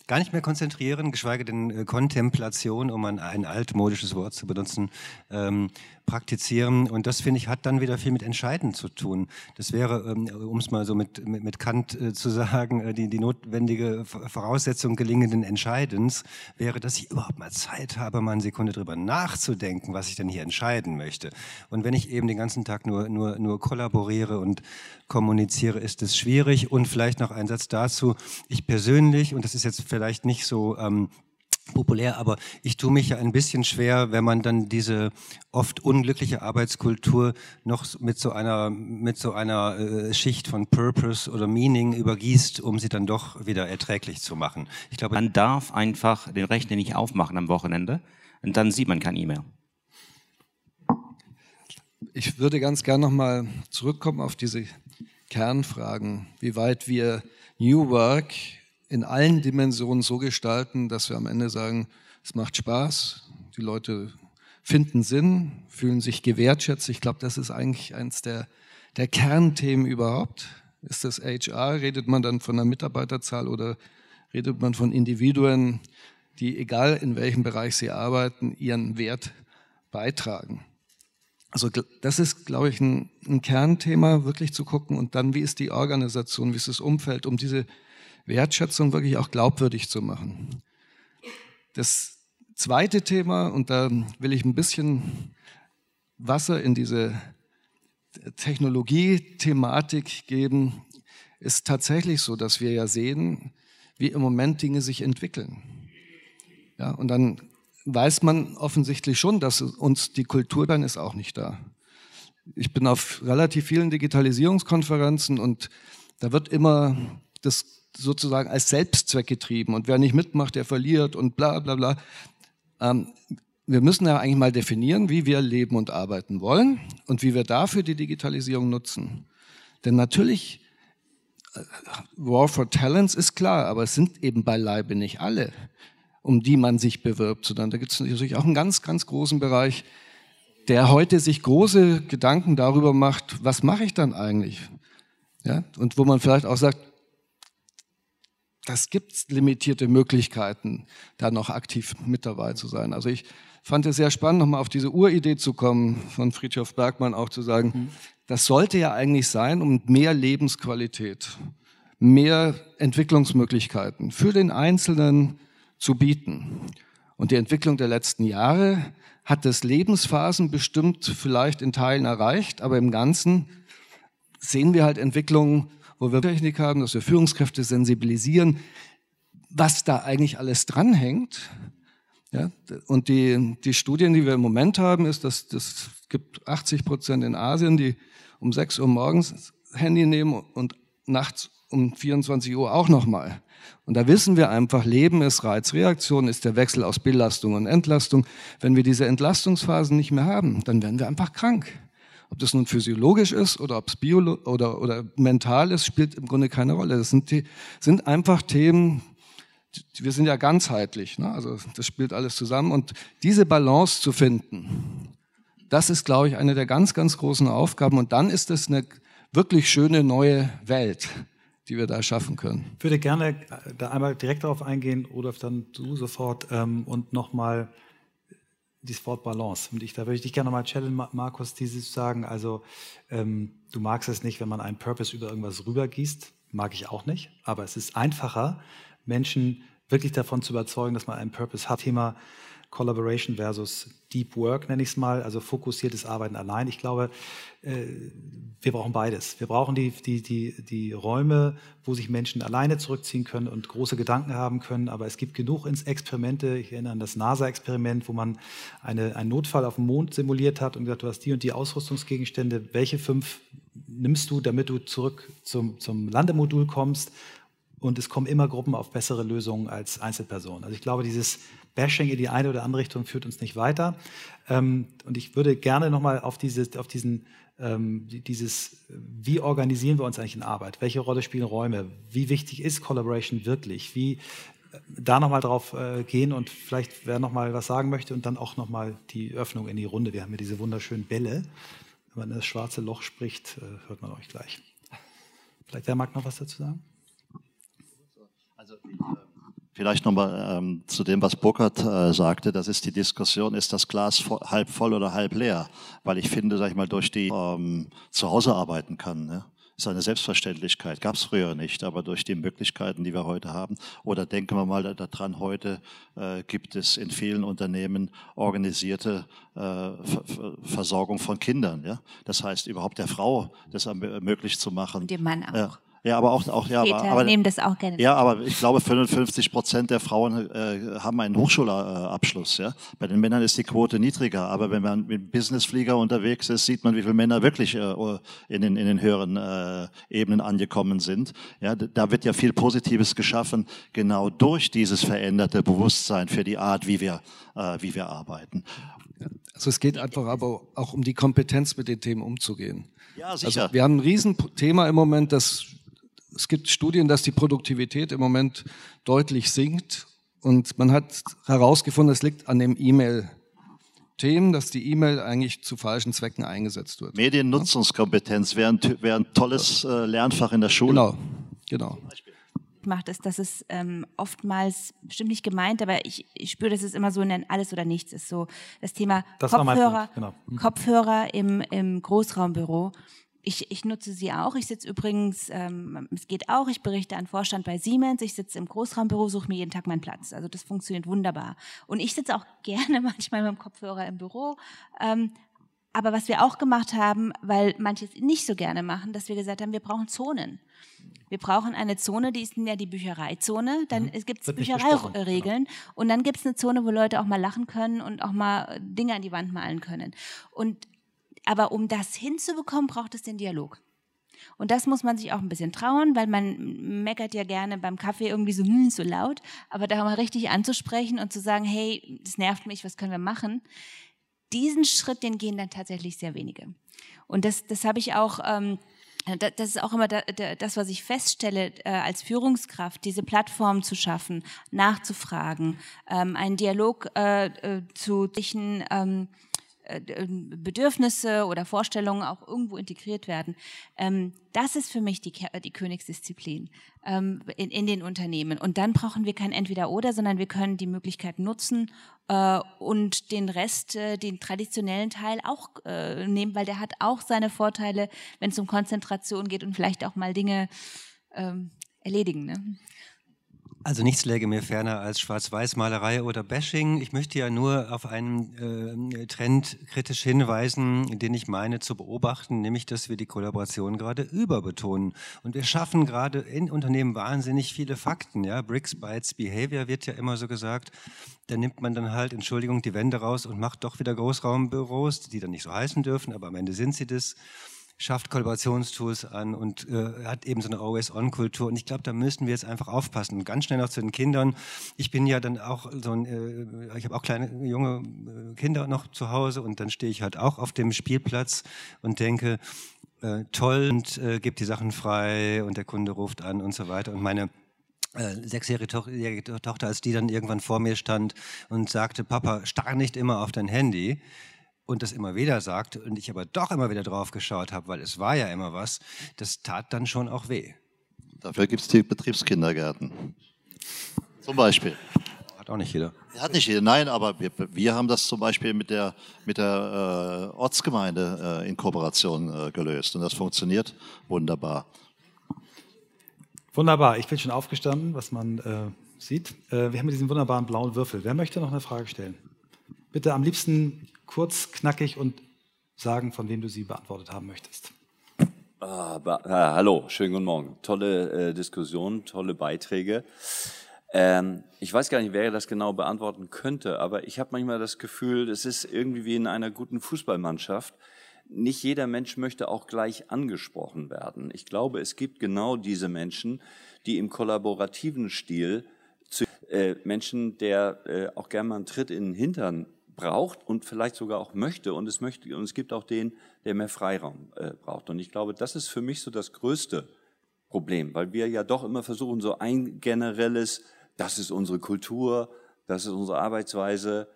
gar nicht mehr konzentrieren, geschweige denn äh, Kontemplation, um ein, ein altmodisches Wort zu benutzen, ähm, praktizieren. Und das, finde ich, hat dann wieder viel mit Entscheiden zu tun. Das wäre, ähm, um es mal so mit, mit, mit Kant äh, zu sagen, äh, die, die notwendige Voraussetzung gelingenden Entscheidens wäre, dass ich überhaupt mal Zeit habe, mal eine Sekunde drüber nachzudenken, was ich denn hier entscheiden möchte. Und wenn ich eben den ganzen Tag nur, nur, nur kollaboriere und kommuniziere, ist es schwierig. Und vielleicht noch ein Satz dazu. Ich persönlich, und das ist jetzt vielleicht nicht so ähm, populär, aber ich tue mich ja ein bisschen schwer, wenn man dann diese oft unglückliche Arbeitskultur noch mit so einer mit so einer äh, Schicht von Purpose oder Meaning übergießt, um sie dann doch wieder erträglich zu machen. Ich glaube, man darf einfach den Rechner nicht aufmachen am Wochenende und dann sieht man kein E-Mail. Ich würde ganz gern nochmal zurückkommen auf diese Kernfragen, wie weit wir New Work in allen Dimensionen so gestalten, dass wir am Ende sagen, es macht Spaß, die Leute finden Sinn, fühlen sich gewertschätzt. Ich glaube, das ist eigentlich eines der, der Kernthemen überhaupt. Ist das HR? Redet man dann von der Mitarbeiterzahl oder redet man von Individuen, die, egal in welchem Bereich sie arbeiten, ihren Wert beitragen? Also das ist, glaube ich, ein, ein, Kernthema, wirklich zu gucken und dann, wie ist die Organisation, wie ist das Umfeld, um diese Wertschätzung wirklich auch glaubwürdig zu machen. Das zweite Thema, und da will ich ein bisschen Wasser in diese Technologie-Thematik geben, ist tatsächlich so, dass wir ja sehen, wie im Moment Dinge sich entwickeln. Ja, und dann weiß man offensichtlich schon, dass uns die Kultur dann ist auch nicht da. Ich bin auf relativ vielen Digitalisierungskonferenzen und da wird immer das sozusagen als Selbstzweck getrieben und wer nicht mitmacht, der verliert und bla bla bla. Ähm, wir müssen ja eigentlich mal definieren, wie wir leben und arbeiten wollen und wie wir dafür die Digitalisierung nutzen. Denn natürlich, äh, War for Talents ist klar, aber es sind eben beileibe nicht alle, um die man sich bewirbt, sondern da gibt es natürlich auch einen ganz, ganz großen Bereich, der heute sich große Gedanken darüber macht, was mache ich dann eigentlich? Ja? Und wo man vielleicht auch sagt, das gibt es limitierte Möglichkeiten, da noch aktiv mit dabei zu sein. Also ich fand es sehr spannend, nochmal auf diese Uridee zu kommen, von Friedhof Bergmann auch zu sagen, mhm. das sollte ja eigentlich sein, um mehr Lebensqualität, mehr Entwicklungsmöglichkeiten für den Einzelnen zu bieten. Und die Entwicklung der letzten Jahre hat das Lebensphasen bestimmt vielleicht in Teilen erreicht, aber im Ganzen sehen wir halt Entwicklungen, wo wir Technik haben, dass wir Führungskräfte sensibilisieren, was da eigentlich alles dranhängt ja, und die, die Studien, die wir im Moment haben, ist, dass das gibt 80 Prozent in Asien, die um 6 Uhr morgens Handy nehmen und nachts um 24 Uhr auch nochmal. Und da wissen wir einfach, Leben ist Reizreaktion, ist der Wechsel aus Belastung und Entlastung. Wenn wir diese Entlastungsphasen nicht mehr haben, dann werden wir einfach krank. Ob das nun physiologisch ist oder ob es oder, oder mental ist, spielt im Grunde keine Rolle. Das sind, die, sind einfach Themen, wir sind ja ganzheitlich, ne? also das spielt alles zusammen. Und diese Balance zu finden, das ist, glaube ich, eine der ganz, ganz großen Aufgaben. Und dann ist es eine wirklich schöne neue Welt, die wir da schaffen können. Ich würde gerne da einmal direkt darauf eingehen, Rudolf, dann du sofort ähm, und nochmal dieses Wort Balance. Und ich, da würde ich dich gerne nochmal challenge, Markus, dieses sagen. Also, ähm, du magst es nicht, wenn man einen Purpose über irgendwas rübergießt. Mag ich auch nicht. Aber es ist einfacher, Menschen wirklich davon zu überzeugen, dass man einen Purpose hat. Thema Collaboration versus Deep Work nenne ich es mal, also fokussiertes Arbeiten allein. Ich glaube, äh, wir brauchen beides. Wir brauchen die, die, die, die Räume, wo sich Menschen alleine zurückziehen können und große Gedanken haben können. Aber es gibt genug Experimente. Ich erinnere an das NASA-Experiment, wo man eine, einen Notfall auf dem Mond simuliert hat und gesagt, du hast die und die Ausrüstungsgegenstände. Welche fünf nimmst du, damit du zurück zum, zum Landemodul kommst? und es kommen immer Gruppen auf bessere Lösungen als Einzelpersonen. Also ich glaube, dieses Bashing in die eine oder andere Richtung führt uns nicht weiter. Ähm, und ich würde gerne nochmal auf, diese, auf diesen, ähm, dieses, wie organisieren wir uns eigentlich in Arbeit? Welche Rolle spielen Räume? Wie wichtig ist Collaboration wirklich? Wie äh, da nochmal drauf äh, gehen und vielleicht wer nochmal was sagen möchte und dann auch nochmal die Öffnung in die Runde. Wir haben hier diese wunderschönen Bälle. Wenn man in das schwarze Loch spricht, äh, hört man euch gleich. Vielleicht wer mag noch was dazu sagen? Also Vielleicht nochmal ähm, zu dem, was Burkhardt äh, sagte, das ist die Diskussion, ist das Glas vo halb voll oder halb leer? Weil ich finde, sag ich mal, durch die ähm, zu Hause arbeiten kann. Ne? ist eine Selbstverständlichkeit, gab es früher nicht, aber durch die Möglichkeiten, die wir heute haben, oder denken wir mal daran, heute äh, gibt es in vielen Unternehmen organisierte äh, Ver Versorgung von Kindern. Ja? Das heißt, überhaupt der Frau das möglich zu machen. Und dem Mann auch. Ja, aber auch, auch ja, Väter aber, nehmen das auch gerne. Ja, aber ich glaube, 55 Prozent der Frauen äh, haben einen Hochschulabschluss. Ja? Bei den Männern ist die Quote niedriger. Aber wenn man mit Businessflieger unterwegs ist, sieht man, wie viele Männer wirklich äh, in, den, in den höheren äh, Ebenen angekommen sind. Ja, da wird ja viel Positives geschaffen, genau durch dieses veränderte Bewusstsein für die Art, wie wir, äh, wie wir arbeiten. Also es geht einfach aber auch um die Kompetenz, mit den Themen umzugehen. Ja, sicher. Also wir haben ein Riesenthema im Moment, das es gibt Studien, dass die Produktivität im Moment deutlich sinkt. Und man hat herausgefunden, es liegt an dem E-Mail. Themen, dass die E-Mail eigentlich zu falschen Zwecken eingesetzt wird. Mediennutzungskompetenz wäre ein, wär ein tolles äh, Lernfach in der Schule. Genau, genau macht, ist, dass es ähm, oftmals bestimmt nicht gemeint, aber ich, ich spüre, dass es immer so ein Alles oder Nichts ist. So das Thema das Kopfhörer, genau. mhm. Kopfhörer im, im Großraumbüro ich, ich nutze sie auch. Ich sitze übrigens, ähm, es geht auch, ich berichte an Vorstand bei Siemens. Ich sitze im Großraumbüro, suche mir jeden Tag meinen Platz. Also das funktioniert wunderbar. Und ich sitze auch <laughs> gerne manchmal mit dem Kopfhörer im Büro. Ähm, aber was wir auch gemacht haben, weil manche es nicht so gerne machen, dass wir gesagt haben, wir brauchen Zonen. Wir brauchen eine Zone, die ist ja die Büchereizone. Dann mhm. gibt es Büchereiregeln. Genau. Und dann gibt es eine Zone, wo Leute auch mal lachen können und auch mal Dinge an die Wand malen können. Und, aber um das hinzubekommen, braucht es den Dialog. Und das muss man sich auch ein bisschen trauen, weil man meckert ja gerne beim Kaffee irgendwie so, hm, so laut. Aber da mal richtig anzusprechen und zu sagen, hey, das nervt mich, was können wir machen? diesen Schritt, den gehen dann tatsächlich sehr wenige. Und das, das habe ich auch. Ähm, das ist auch immer das, was ich feststelle äh, als Führungskraft, diese Plattform zu schaffen, nachzufragen, ähm, einen Dialog äh, äh, zu zwischen ähm, äh, Bedürfnisse oder Vorstellungen auch irgendwo integriert werden. Ähm, das ist für mich die, die Königsdisziplin ähm, in, in, den Unternehmen. Und dann brauchen wir kein Entweder-Oder, sondern wir können die Möglichkeit nutzen äh, und den Rest, äh, den traditionellen Teil auch nehmen, weil der hat auch seine Vorteile, wenn es um Konzentration geht und vielleicht auch mal Dinge ähm, erledigen. Ne? Also nichts läge mir ferner als Schwarz-Weiß-Malerei oder Bashing. Ich möchte ja nur auf einen äh, Trend kritisch hinweisen, den ich meine zu beobachten, nämlich, dass wir die Kollaboration gerade überbetonen. Und wir schaffen gerade in Unternehmen wahnsinnig viele Fakten. Ja? Bricks, Bytes, Behavior wird ja immer so gesagt. Da nimmt man dann halt, Entschuldigung, die Wände raus und macht doch wieder Großraumbüros, die dann nicht so heißen dürfen, aber am Ende sind sie das schafft Kollaborationstools an und äh, hat eben so eine Always-On-Kultur. Und ich glaube, da müssen wir jetzt einfach aufpassen. Und ganz schnell noch zu den Kindern. Ich bin ja dann auch so ein, äh, ich habe auch kleine junge äh, Kinder noch zu Hause und dann stehe ich halt auch auf dem Spielplatz und denke, äh, toll und äh, gebe die Sachen frei und der Kunde ruft an und so weiter. Und meine äh, sechsjährige to Tochter, als die dann irgendwann vor mir stand und sagte, Papa, starr nicht immer auf dein Handy, und das immer wieder sagt und ich aber doch immer wieder drauf geschaut habe, weil es war ja immer was, das tat dann schon auch weh. Dafür gibt es die Betriebskindergärten. Zum Beispiel. Hat auch nicht jeder. Hat nicht jeder, nein, aber wir, wir haben das zum Beispiel mit der, mit der äh, Ortsgemeinde äh, in Kooperation äh, gelöst und das funktioniert wunderbar. Wunderbar, ich bin schon aufgestanden, was man äh, sieht. Äh, wir haben diesen wunderbaren blauen Würfel. Wer möchte noch eine Frage stellen? Bitte am liebsten kurz, knackig und sagen, von wem du sie beantwortet haben möchtest. Ah, äh, hallo, schönen guten Morgen. Tolle äh, Diskussion, tolle Beiträge. Ähm, ich weiß gar nicht, wer das genau beantworten könnte, aber ich habe manchmal das Gefühl, es ist irgendwie wie in einer guten Fußballmannschaft. Nicht jeder Mensch möchte auch gleich angesprochen werden. Ich glaube, es gibt genau diese Menschen, die im kollaborativen Stil zu äh, Menschen, der äh, auch gerne mal einen Tritt in den Hintern braucht und vielleicht sogar auch möchte. Und es möchte, und es gibt auch den, der mehr Freiraum äh, braucht. Und ich glaube, das ist für mich so das größte Problem, weil wir ja doch immer versuchen, so ein generelles, das ist unsere Kultur, das ist unsere Arbeitsweise.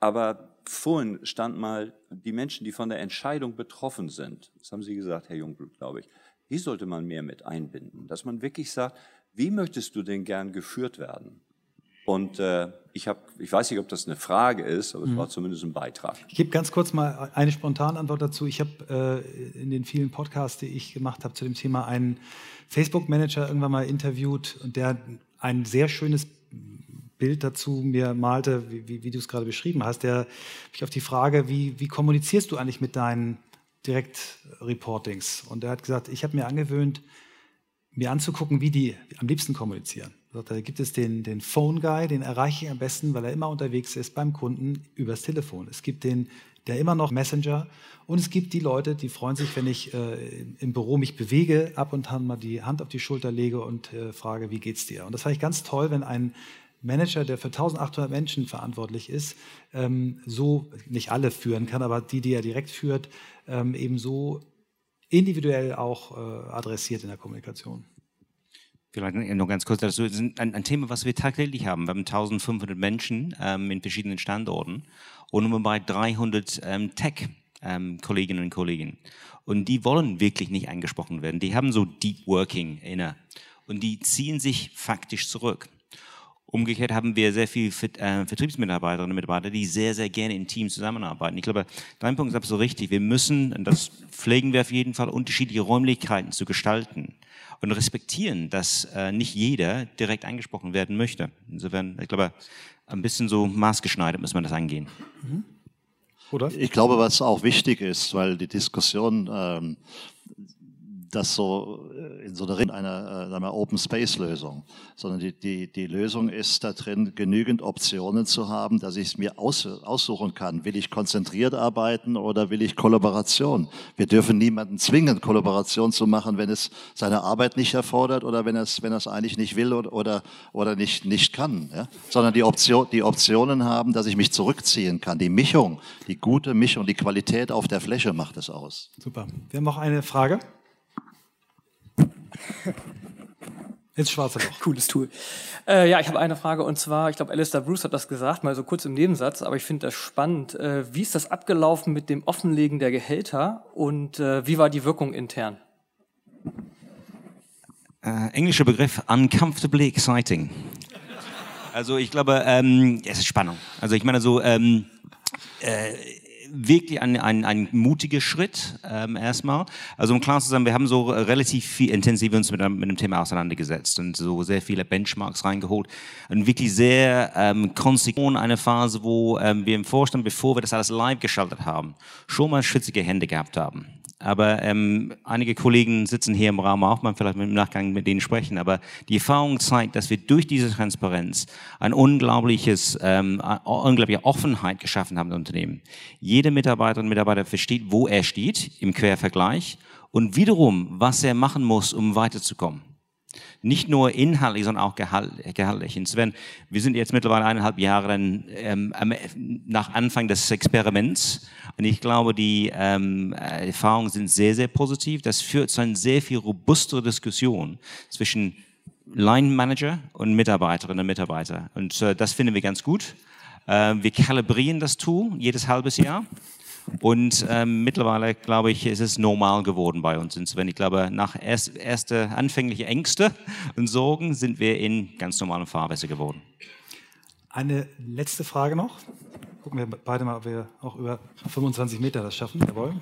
Aber vorhin stand mal die Menschen, die von der Entscheidung betroffen sind. Das haben Sie gesagt, Herr Jungblut, glaube ich. Die sollte man mehr mit einbinden, dass man wirklich sagt, wie möchtest du denn gern geführt werden? Und äh, ich habe, ich weiß nicht, ob das eine Frage ist, aber es mhm. war zumindest ein Beitrag. Ich gebe ganz kurz mal eine spontane Antwort dazu. Ich habe äh, in den vielen Podcasts, die ich gemacht habe zu dem Thema, einen Facebook-Manager irgendwann mal interviewt und der ein sehr schönes Bild dazu mir malte, wie, wie, wie du es gerade beschrieben hast. Der mich auf die Frage, wie, wie kommunizierst du eigentlich mit deinen Direktreportings? Und er hat gesagt, ich habe mir angewöhnt, mir anzugucken, wie die am liebsten kommunizieren. Da gibt es den, den Phone Guy, den erreiche ich am besten, weil er immer unterwegs ist beim Kunden übers Telefon. Es gibt den, der immer noch Messenger und es gibt die Leute, die freuen sich, wenn ich äh, im Büro mich bewege, ab und an mal die Hand auf die Schulter lege und äh, frage, wie geht's dir? Und das fand ich ganz toll, wenn ein Manager, der für 1800 Menschen verantwortlich ist, ähm, so nicht alle führen kann, aber die, die er direkt führt, ähm, eben so individuell auch äh, adressiert in der Kommunikation. Vielleicht noch ganz kurz dazu. Das ist ein, ein, Thema, was wir tagtäglich haben. Wir haben 1500 Menschen ähm, in verschiedenen Standorten und ungefähr 300 ähm, Tech-Kolleginnen ähm, und Kollegen. Und die wollen wirklich nicht angesprochen werden. Die haben so Deep Working inne. Und die ziehen sich faktisch zurück. Umgekehrt haben wir sehr viele äh, Vertriebsmitarbeiterinnen und Mitarbeiter, die sehr, sehr gerne im Team zusammenarbeiten. Ich glaube, dein Punkt ist absolut richtig. Wir müssen, und das pflegen wir auf jeden Fall, unterschiedliche Räumlichkeiten zu gestalten und respektieren, dass äh, nicht jeder direkt angesprochen werden möchte. Insofern, ich glaube, ein bisschen so maßgeschneidert muss man das angehen. Mhm. Oder? Ich glaube, was auch wichtig ist, weil die Diskussion ähm, das so äh, in so einer, einer äh, wir, Open Space Lösung, sondern die, die, die Lösung ist da drin, genügend Optionen zu haben, dass ich es mir aus, aussuchen kann. Will ich konzentriert arbeiten oder will ich Kollaboration? Wir dürfen niemanden zwingen, Kollaboration zu machen, wenn es seine Arbeit nicht erfordert oder wenn er es, wenn er es eigentlich nicht will oder, oder, oder nicht, nicht kann, ja? sondern die, Option, die Optionen haben, dass ich mich zurückziehen kann. Die Mischung, die gute Mischung, die Qualität auf der Fläche macht es aus. Super. Wir haben noch eine Frage. Ins schwarze Loch. <laughs> Cooles Tool. Äh, ja, ich habe eine Frage und zwar, ich glaube, Alistair Bruce hat das gesagt, mal so kurz im Nebensatz, aber ich finde das spannend. Äh, wie ist das abgelaufen mit dem Offenlegen der Gehälter und äh, wie war die Wirkung intern? Äh, englischer Begriff uncomfortably exciting. Also ich glaube, ähm, es ist Spannung. Also ich meine so, ähm, äh, wirklich ein, ein, ein mutiger Schritt ähm, erstmal. Also um klar zu sein, wir haben so relativ viel intensiv uns mit, mit dem Thema auseinandergesetzt und so sehr viele Benchmarks reingeholt und wirklich sehr ähm, konsequent eine Phase, wo ähm, wir im Vorstand, bevor wir das alles live geschaltet haben, schon mal schwitzige Hände gehabt haben. Aber ähm, einige Kollegen sitzen hier im Raum auch, man vielleicht im Nachgang mit denen sprechen. Aber die Erfahrung zeigt, dass wir durch diese Transparenz ein unglaubliches, ähm, unglaubliche Offenheit geschaffen haben im Unternehmen. Jeder Mitarbeiter und Mitarbeiter versteht, wo er steht im Quervergleich und wiederum, was er machen muss, um weiterzukommen. Nicht nur inhaltlich, sondern auch gehaltlich. Und Sven, wir sind jetzt mittlerweile eineinhalb Jahre ähm, nach Anfang des Experiments. Und ich glaube, die ähm, Erfahrungen sind sehr, sehr positiv. Das führt zu einer sehr viel robustere Diskussion zwischen Line Manager und Mitarbeiterinnen und Mitarbeiter. Und äh, das finden wir ganz gut. Äh, wir kalibrieren das Tool jedes halbes Jahr. Und ähm, mittlerweile, glaube ich, ist es normal geworden bei uns. Und wenn ich glaube, nach erst, erste anfängliche Ängste und Sorgen sind wir in ganz normalen Fahrwässer geworden. Eine letzte Frage noch. Gucken wir beide mal, ob wir auch über 25 Meter das schaffen. Jawohl.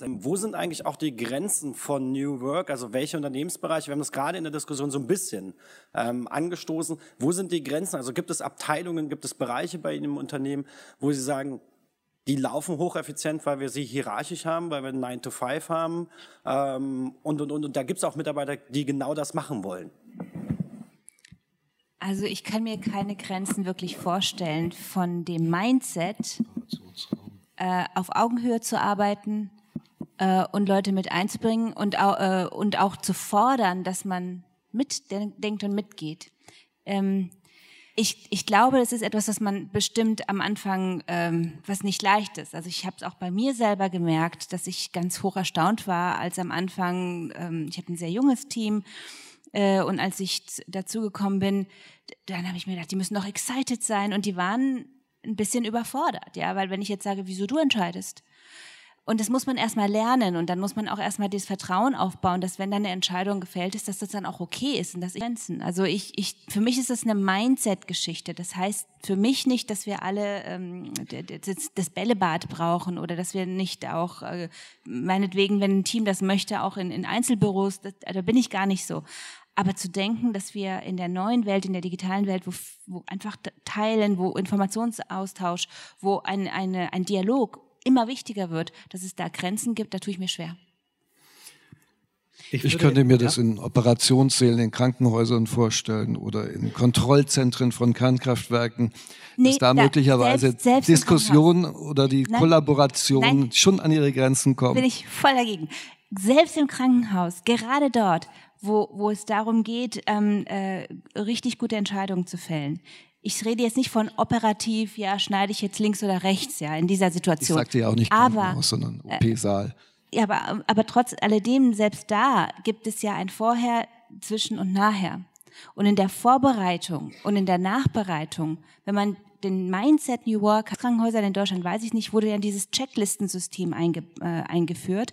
Wo sind eigentlich auch die Grenzen von New Work? Also welche Unternehmensbereiche? Wir haben das gerade in der Diskussion so ein bisschen ähm, angestoßen. Wo sind die Grenzen? Also gibt es Abteilungen, gibt es Bereiche bei Ihnen im Unternehmen, wo Sie sagen, die laufen hocheffizient, weil wir sie hierarchisch haben, weil wir 9 to 5 haben. Ähm, und, und, und, und da gibt es auch Mitarbeiter, die genau das machen wollen. Also ich kann mir keine Grenzen wirklich vorstellen von dem Mindset, äh, auf Augenhöhe zu arbeiten äh, und Leute mit einzubringen und, auch, äh, und auch zu fordern, dass man mitdenkt und mitgeht. Ähm, ich, ich glaube, das ist etwas, was man bestimmt am Anfang, ähm, was nicht leicht ist. Also ich habe es auch bei mir selber gemerkt, dass ich ganz hoch erstaunt war, als am Anfang, ähm, ich habe ein sehr junges Team, äh, und als ich dazugekommen bin, dann habe ich mir gedacht, die müssen doch excited sein und die waren ein bisschen überfordert, ja, weil wenn ich jetzt sage, wieso du entscheidest, und das muss man erstmal lernen und dann muss man auch erstmal das Vertrauen aufbauen, dass wenn dann eine Entscheidung gefällt ist, dass das dann auch okay ist und dass Grenzen. Also ich, ich, für mich ist das eine Mindset-Geschichte. Das heißt für mich nicht, dass wir alle ähm, das, das Bällebad brauchen oder dass wir nicht auch, äh, meinetwegen, wenn ein Team das möchte, auch in, in Einzelbüros, das, da bin ich gar nicht so. Aber zu denken, dass wir in der neuen Welt, in der digitalen Welt, wo, wo einfach teilen, wo Informationsaustausch, wo ein, eine, ein Dialog immer wichtiger wird, dass es da Grenzen gibt, da tue ich mir schwer. Ich, ich könnte mir ja? das in Operationssälen in Krankenhäusern vorstellen oder in Kontrollzentren von Kernkraftwerken, nee, dass da, da möglicherweise selbst, selbst Diskussion oder die Nein. Kollaboration Nein. schon an ihre Grenzen kommen. Bin ich voll dagegen. Selbst im Krankenhaus, gerade dort, wo, wo es darum geht, ähm, äh, richtig gute Entscheidungen zu fällen, ich rede jetzt nicht von operativ, ja, schneide ich jetzt links oder rechts, ja, in dieser Situation. Ich sagte ja auch nicht Krankenhaus, sondern OP-Saal. Äh, ja, aber, aber trotz alledem, selbst da gibt es ja ein Vorher, Zwischen und Nachher. Und in der Vorbereitung und in der Nachbereitung, wenn man den Mindset New Work Krankenhäusern in Deutschland, weiß ich nicht, wurde ja dieses Checklistensystem einge, äh, eingeführt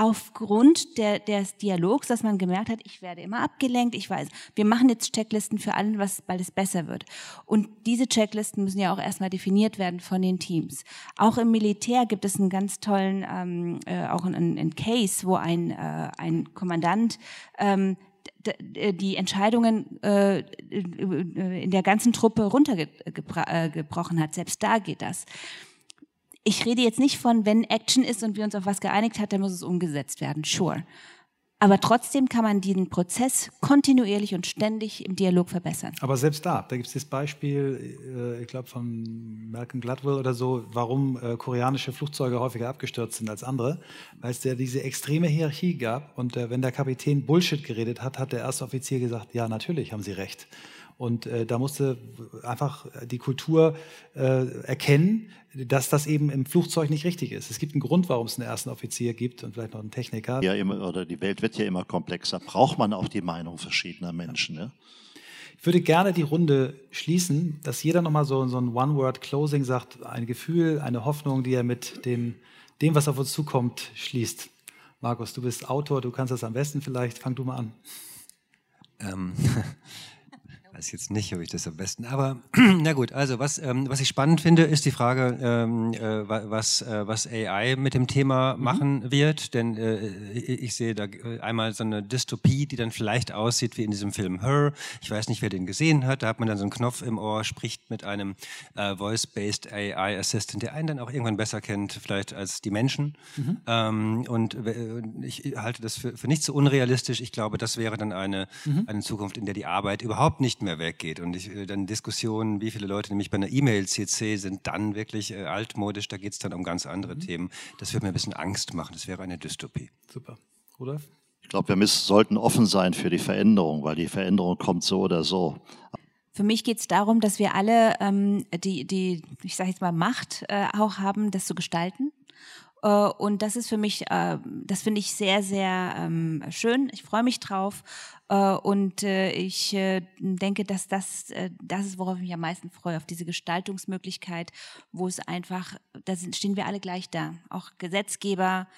aufgrund der, des Dialogs, dass man gemerkt hat, ich werde immer abgelenkt, ich weiß, wir machen jetzt Checklisten für allen, was, weil es besser wird. Und diese Checklisten müssen ja auch erstmal definiert werden von den Teams. Auch im Militär gibt es einen ganz tollen, ähm, äh, auch einen, einen Case, wo ein, äh, ein Kommandant ähm, die Entscheidungen äh, in der ganzen Truppe runtergebrochen hat. Selbst da geht das ich rede jetzt nicht von, wenn Action ist und wir uns auf was geeinigt hat, dann muss es umgesetzt werden. Sure. Aber trotzdem kann man diesen Prozess kontinuierlich und ständig im Dialog verbessern. Aber selbst da, da gibt es das Beispiel, äh, ich glaube von Malcolm Gladwell oder so, warum äh, koreanische Flugzeuge häufiger abgestürzt sind als andere, weil es ja diese extreme Hierarchie gab und äh, wenn der Kapitän Bullshit geredet hat, hat der erste Offizier gesagt, ja natürlich haben Sie recht. Und äh, da musste einfach die Kultur äh, erkennen, dass das eben im Flugzeug nicht richtig ist. Es gibt einen Grund, warum es einen ersten Offizier gibt und vielleicht noch einen Techniker. Ja, immer, oder die Welt wird ja immer komplexer. Braucht man auch die Meinung verschiedener Menschen. Ne? Ich würde gerne die Runde schließen, dass jeder nochmal so, so ein One-Word-Closing sagt, ein Gefühl, eine Hoffnung, die er mit dem, dem, was auf uns zukommt, schließt. Markus, du bist Autor, du kannst das am besten vielleicht. Fang du mal an. Ähm, <laughs> weiß jetzt nicht, ob ich das am besten, aber <clears throat> na gut, also was, ähm, was ich spannend finde, ist die Frage, ähm, äh, was, äh, was AI mit dem Thema mhm. machen wird, denn äh, ich sehe da äh, einmal so eine Dystopie, die dann vielleicht aussieht wie in diesem Film Her, ich weiß nicht, wer den gesehen hat, da hat man dann so einen Knopf im Ohr, spricht mit einem äh, Voice-Based AI Assistant, der einen dann auch irgendwann besser kennt, vielleicht als die Menschen mhm. ähm, und äh, ich halte das für, für nicht so unrealistisch, ich glaube, das wäre dann eine, mhm. eine Zukunft, in der die Arbeit überhaupt nicht mehr mehr weggeht. Und ich, äh, dann Diskussionen, wie viele Leute nämlich bei einer E-Mail-CC sind dann wirklich äh, altmodisch, da geht es dann um ganz andere mhm. Themen. Das würde mir ein bisschen Angst machen, das wäre eine Dystopie. Super. Oder? Ich glaube, wir müssen, sollten offen sein für die Veränderung, weil die Veränderung kommt so oder so. Für mich geht es darum, dass wir alle ähm, die, die, ich sage jetzt mal, Macht äh, auch haben, das zu gestalten. Äh, und das ist für mich, äh, das finde ich sehr, sehr ähm, schön. Ich freue mich drauf. Äh, und ich denke, dass das, das ist, worauf ich mich am meisten freue, auf diese Gestaltungsmöglichkeit, wo es einfach, da stehen wir alle gleich da. Auch Gesetzgeber,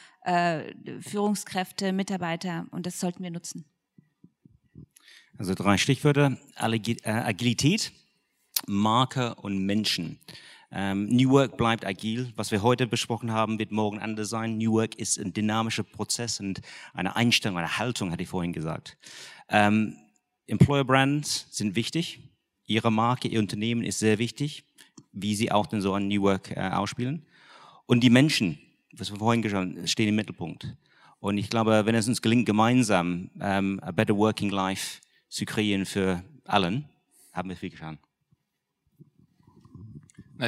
Führungskräfte, Mitarbeiter. Und das sollten wir nutzen. Also drei Stichwörter. Agilität, Marke und Menschen. Ähm, New Work bleibt agil. Was wir heute besprochen haben, wird morgen anders sein. New Work ist ein dynamischer Prozess und eine Einstellung, eine Haltung, hatte ich vorhin gesagt. Ähm, Employer Brands sind wichtig. Ihre Marke, Ihr Unternehmen ist sehr wichtig, wie Sie auch denn so an New Work äh, ausspielen. Und die Menschen, was wir vorhin geschaut haben, stehen im Mittelpunkt. Und ich glaube, wenn es uns gelingt, gemeinsam ähm, a better working life zu kreieren für allen, haben wir viel getan.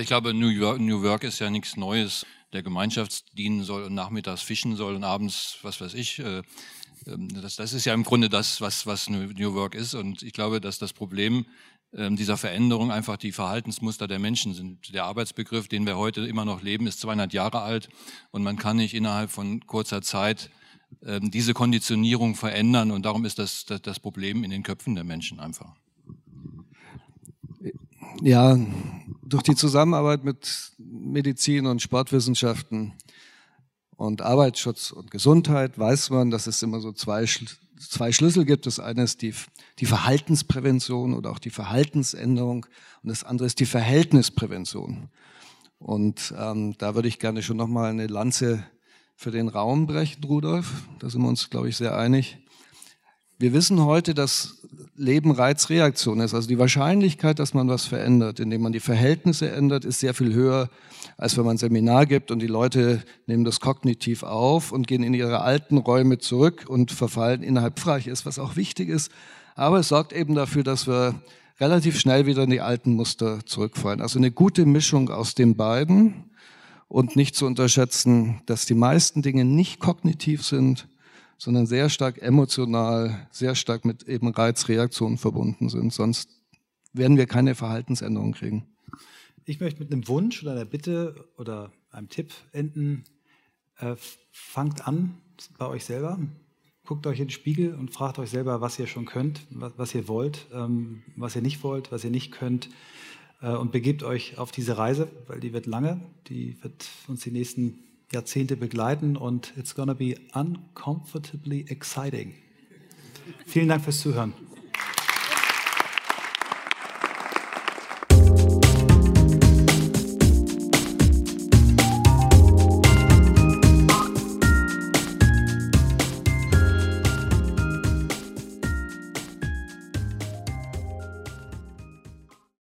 Ich glaube, New, York, New Work ist ja nichts Neues. Der Gemeinschaft dienen soll und nachmittags fischen soll und abends, was weiß ich. Äh, ähm, das, das ist ja im Grunde das, was, was New Work ist. Und ich glaube, dass das Problem ähm, dieser Veränderung einfach die Verhaltensmuster der Menschen sind. Der Arbeitsbegriff, den wir heute immer noch leben, ist 200 Jahre alt und man kann nicht innerhalb von kurzer Zeit ähm, diese Konditionierung verändern und darum ist das, das Problem in den Köpfen der Menschen einfach. Ja, durch die Zusammenarbeit mit Medizin und Sportwissenschaften und Arbeitsschutz und Gesundheit weiß man, dass es immer so zwei, zwei Schlüssel gibt. Das eine ist die, die Verhaltensprävention oder auch die Verhaltensänderung und das andere ist die Verhältnisprävention. Und ähm, da würde ich gerne schon nochmal eine Lanze für den Raum brechen, Rudolf. Da sind wir uns, glaube ich, sehr einig. Wir wissen heute, dass Leben Reizreaktion ist. Also die Wahrscheinlichkeit, dass man was verändert, indem man die Verhältnisse ändert, ist sehr viel höher, als wenn man ein Seminar gibt und die Leute nehmen das kognitiv auf und gehen in ihre alten Räume zurück und verfallen innerhalb frei ist, was auch wichtig ist. Aber es sorgt eben dafür, dass wir relativ schnell wieder in die alten Muster zurückfallen. Also eine gute Mischung aus den beiden und nicht zu unterschätzen, dass die meisten Dinge nicht kognitiv sind, sondern sehr stark emotional, sehr stark mit eben Reizreaktionen verbunden sind. Sonst werden wir keine Verhaltensänderung kriegen. Ich möchte mit einem Wunsch oder einer Bitte oder einem Tipp enden. Äh, fangt an bei euch selber. Guckt euch in den Spiegel und fragt euch selber, was ihr schon könnt, was, ihr wollt, ähm, was ihr nicht wollt, was ihr nicht könnt. Äh, und begebt euch auf diese Reise, weil die wird lange. Die wird uns die nächsten Jahrzehnte begleiten und it's gonna be uncomfortably exciting. Vielen Dank fürs Zuhören.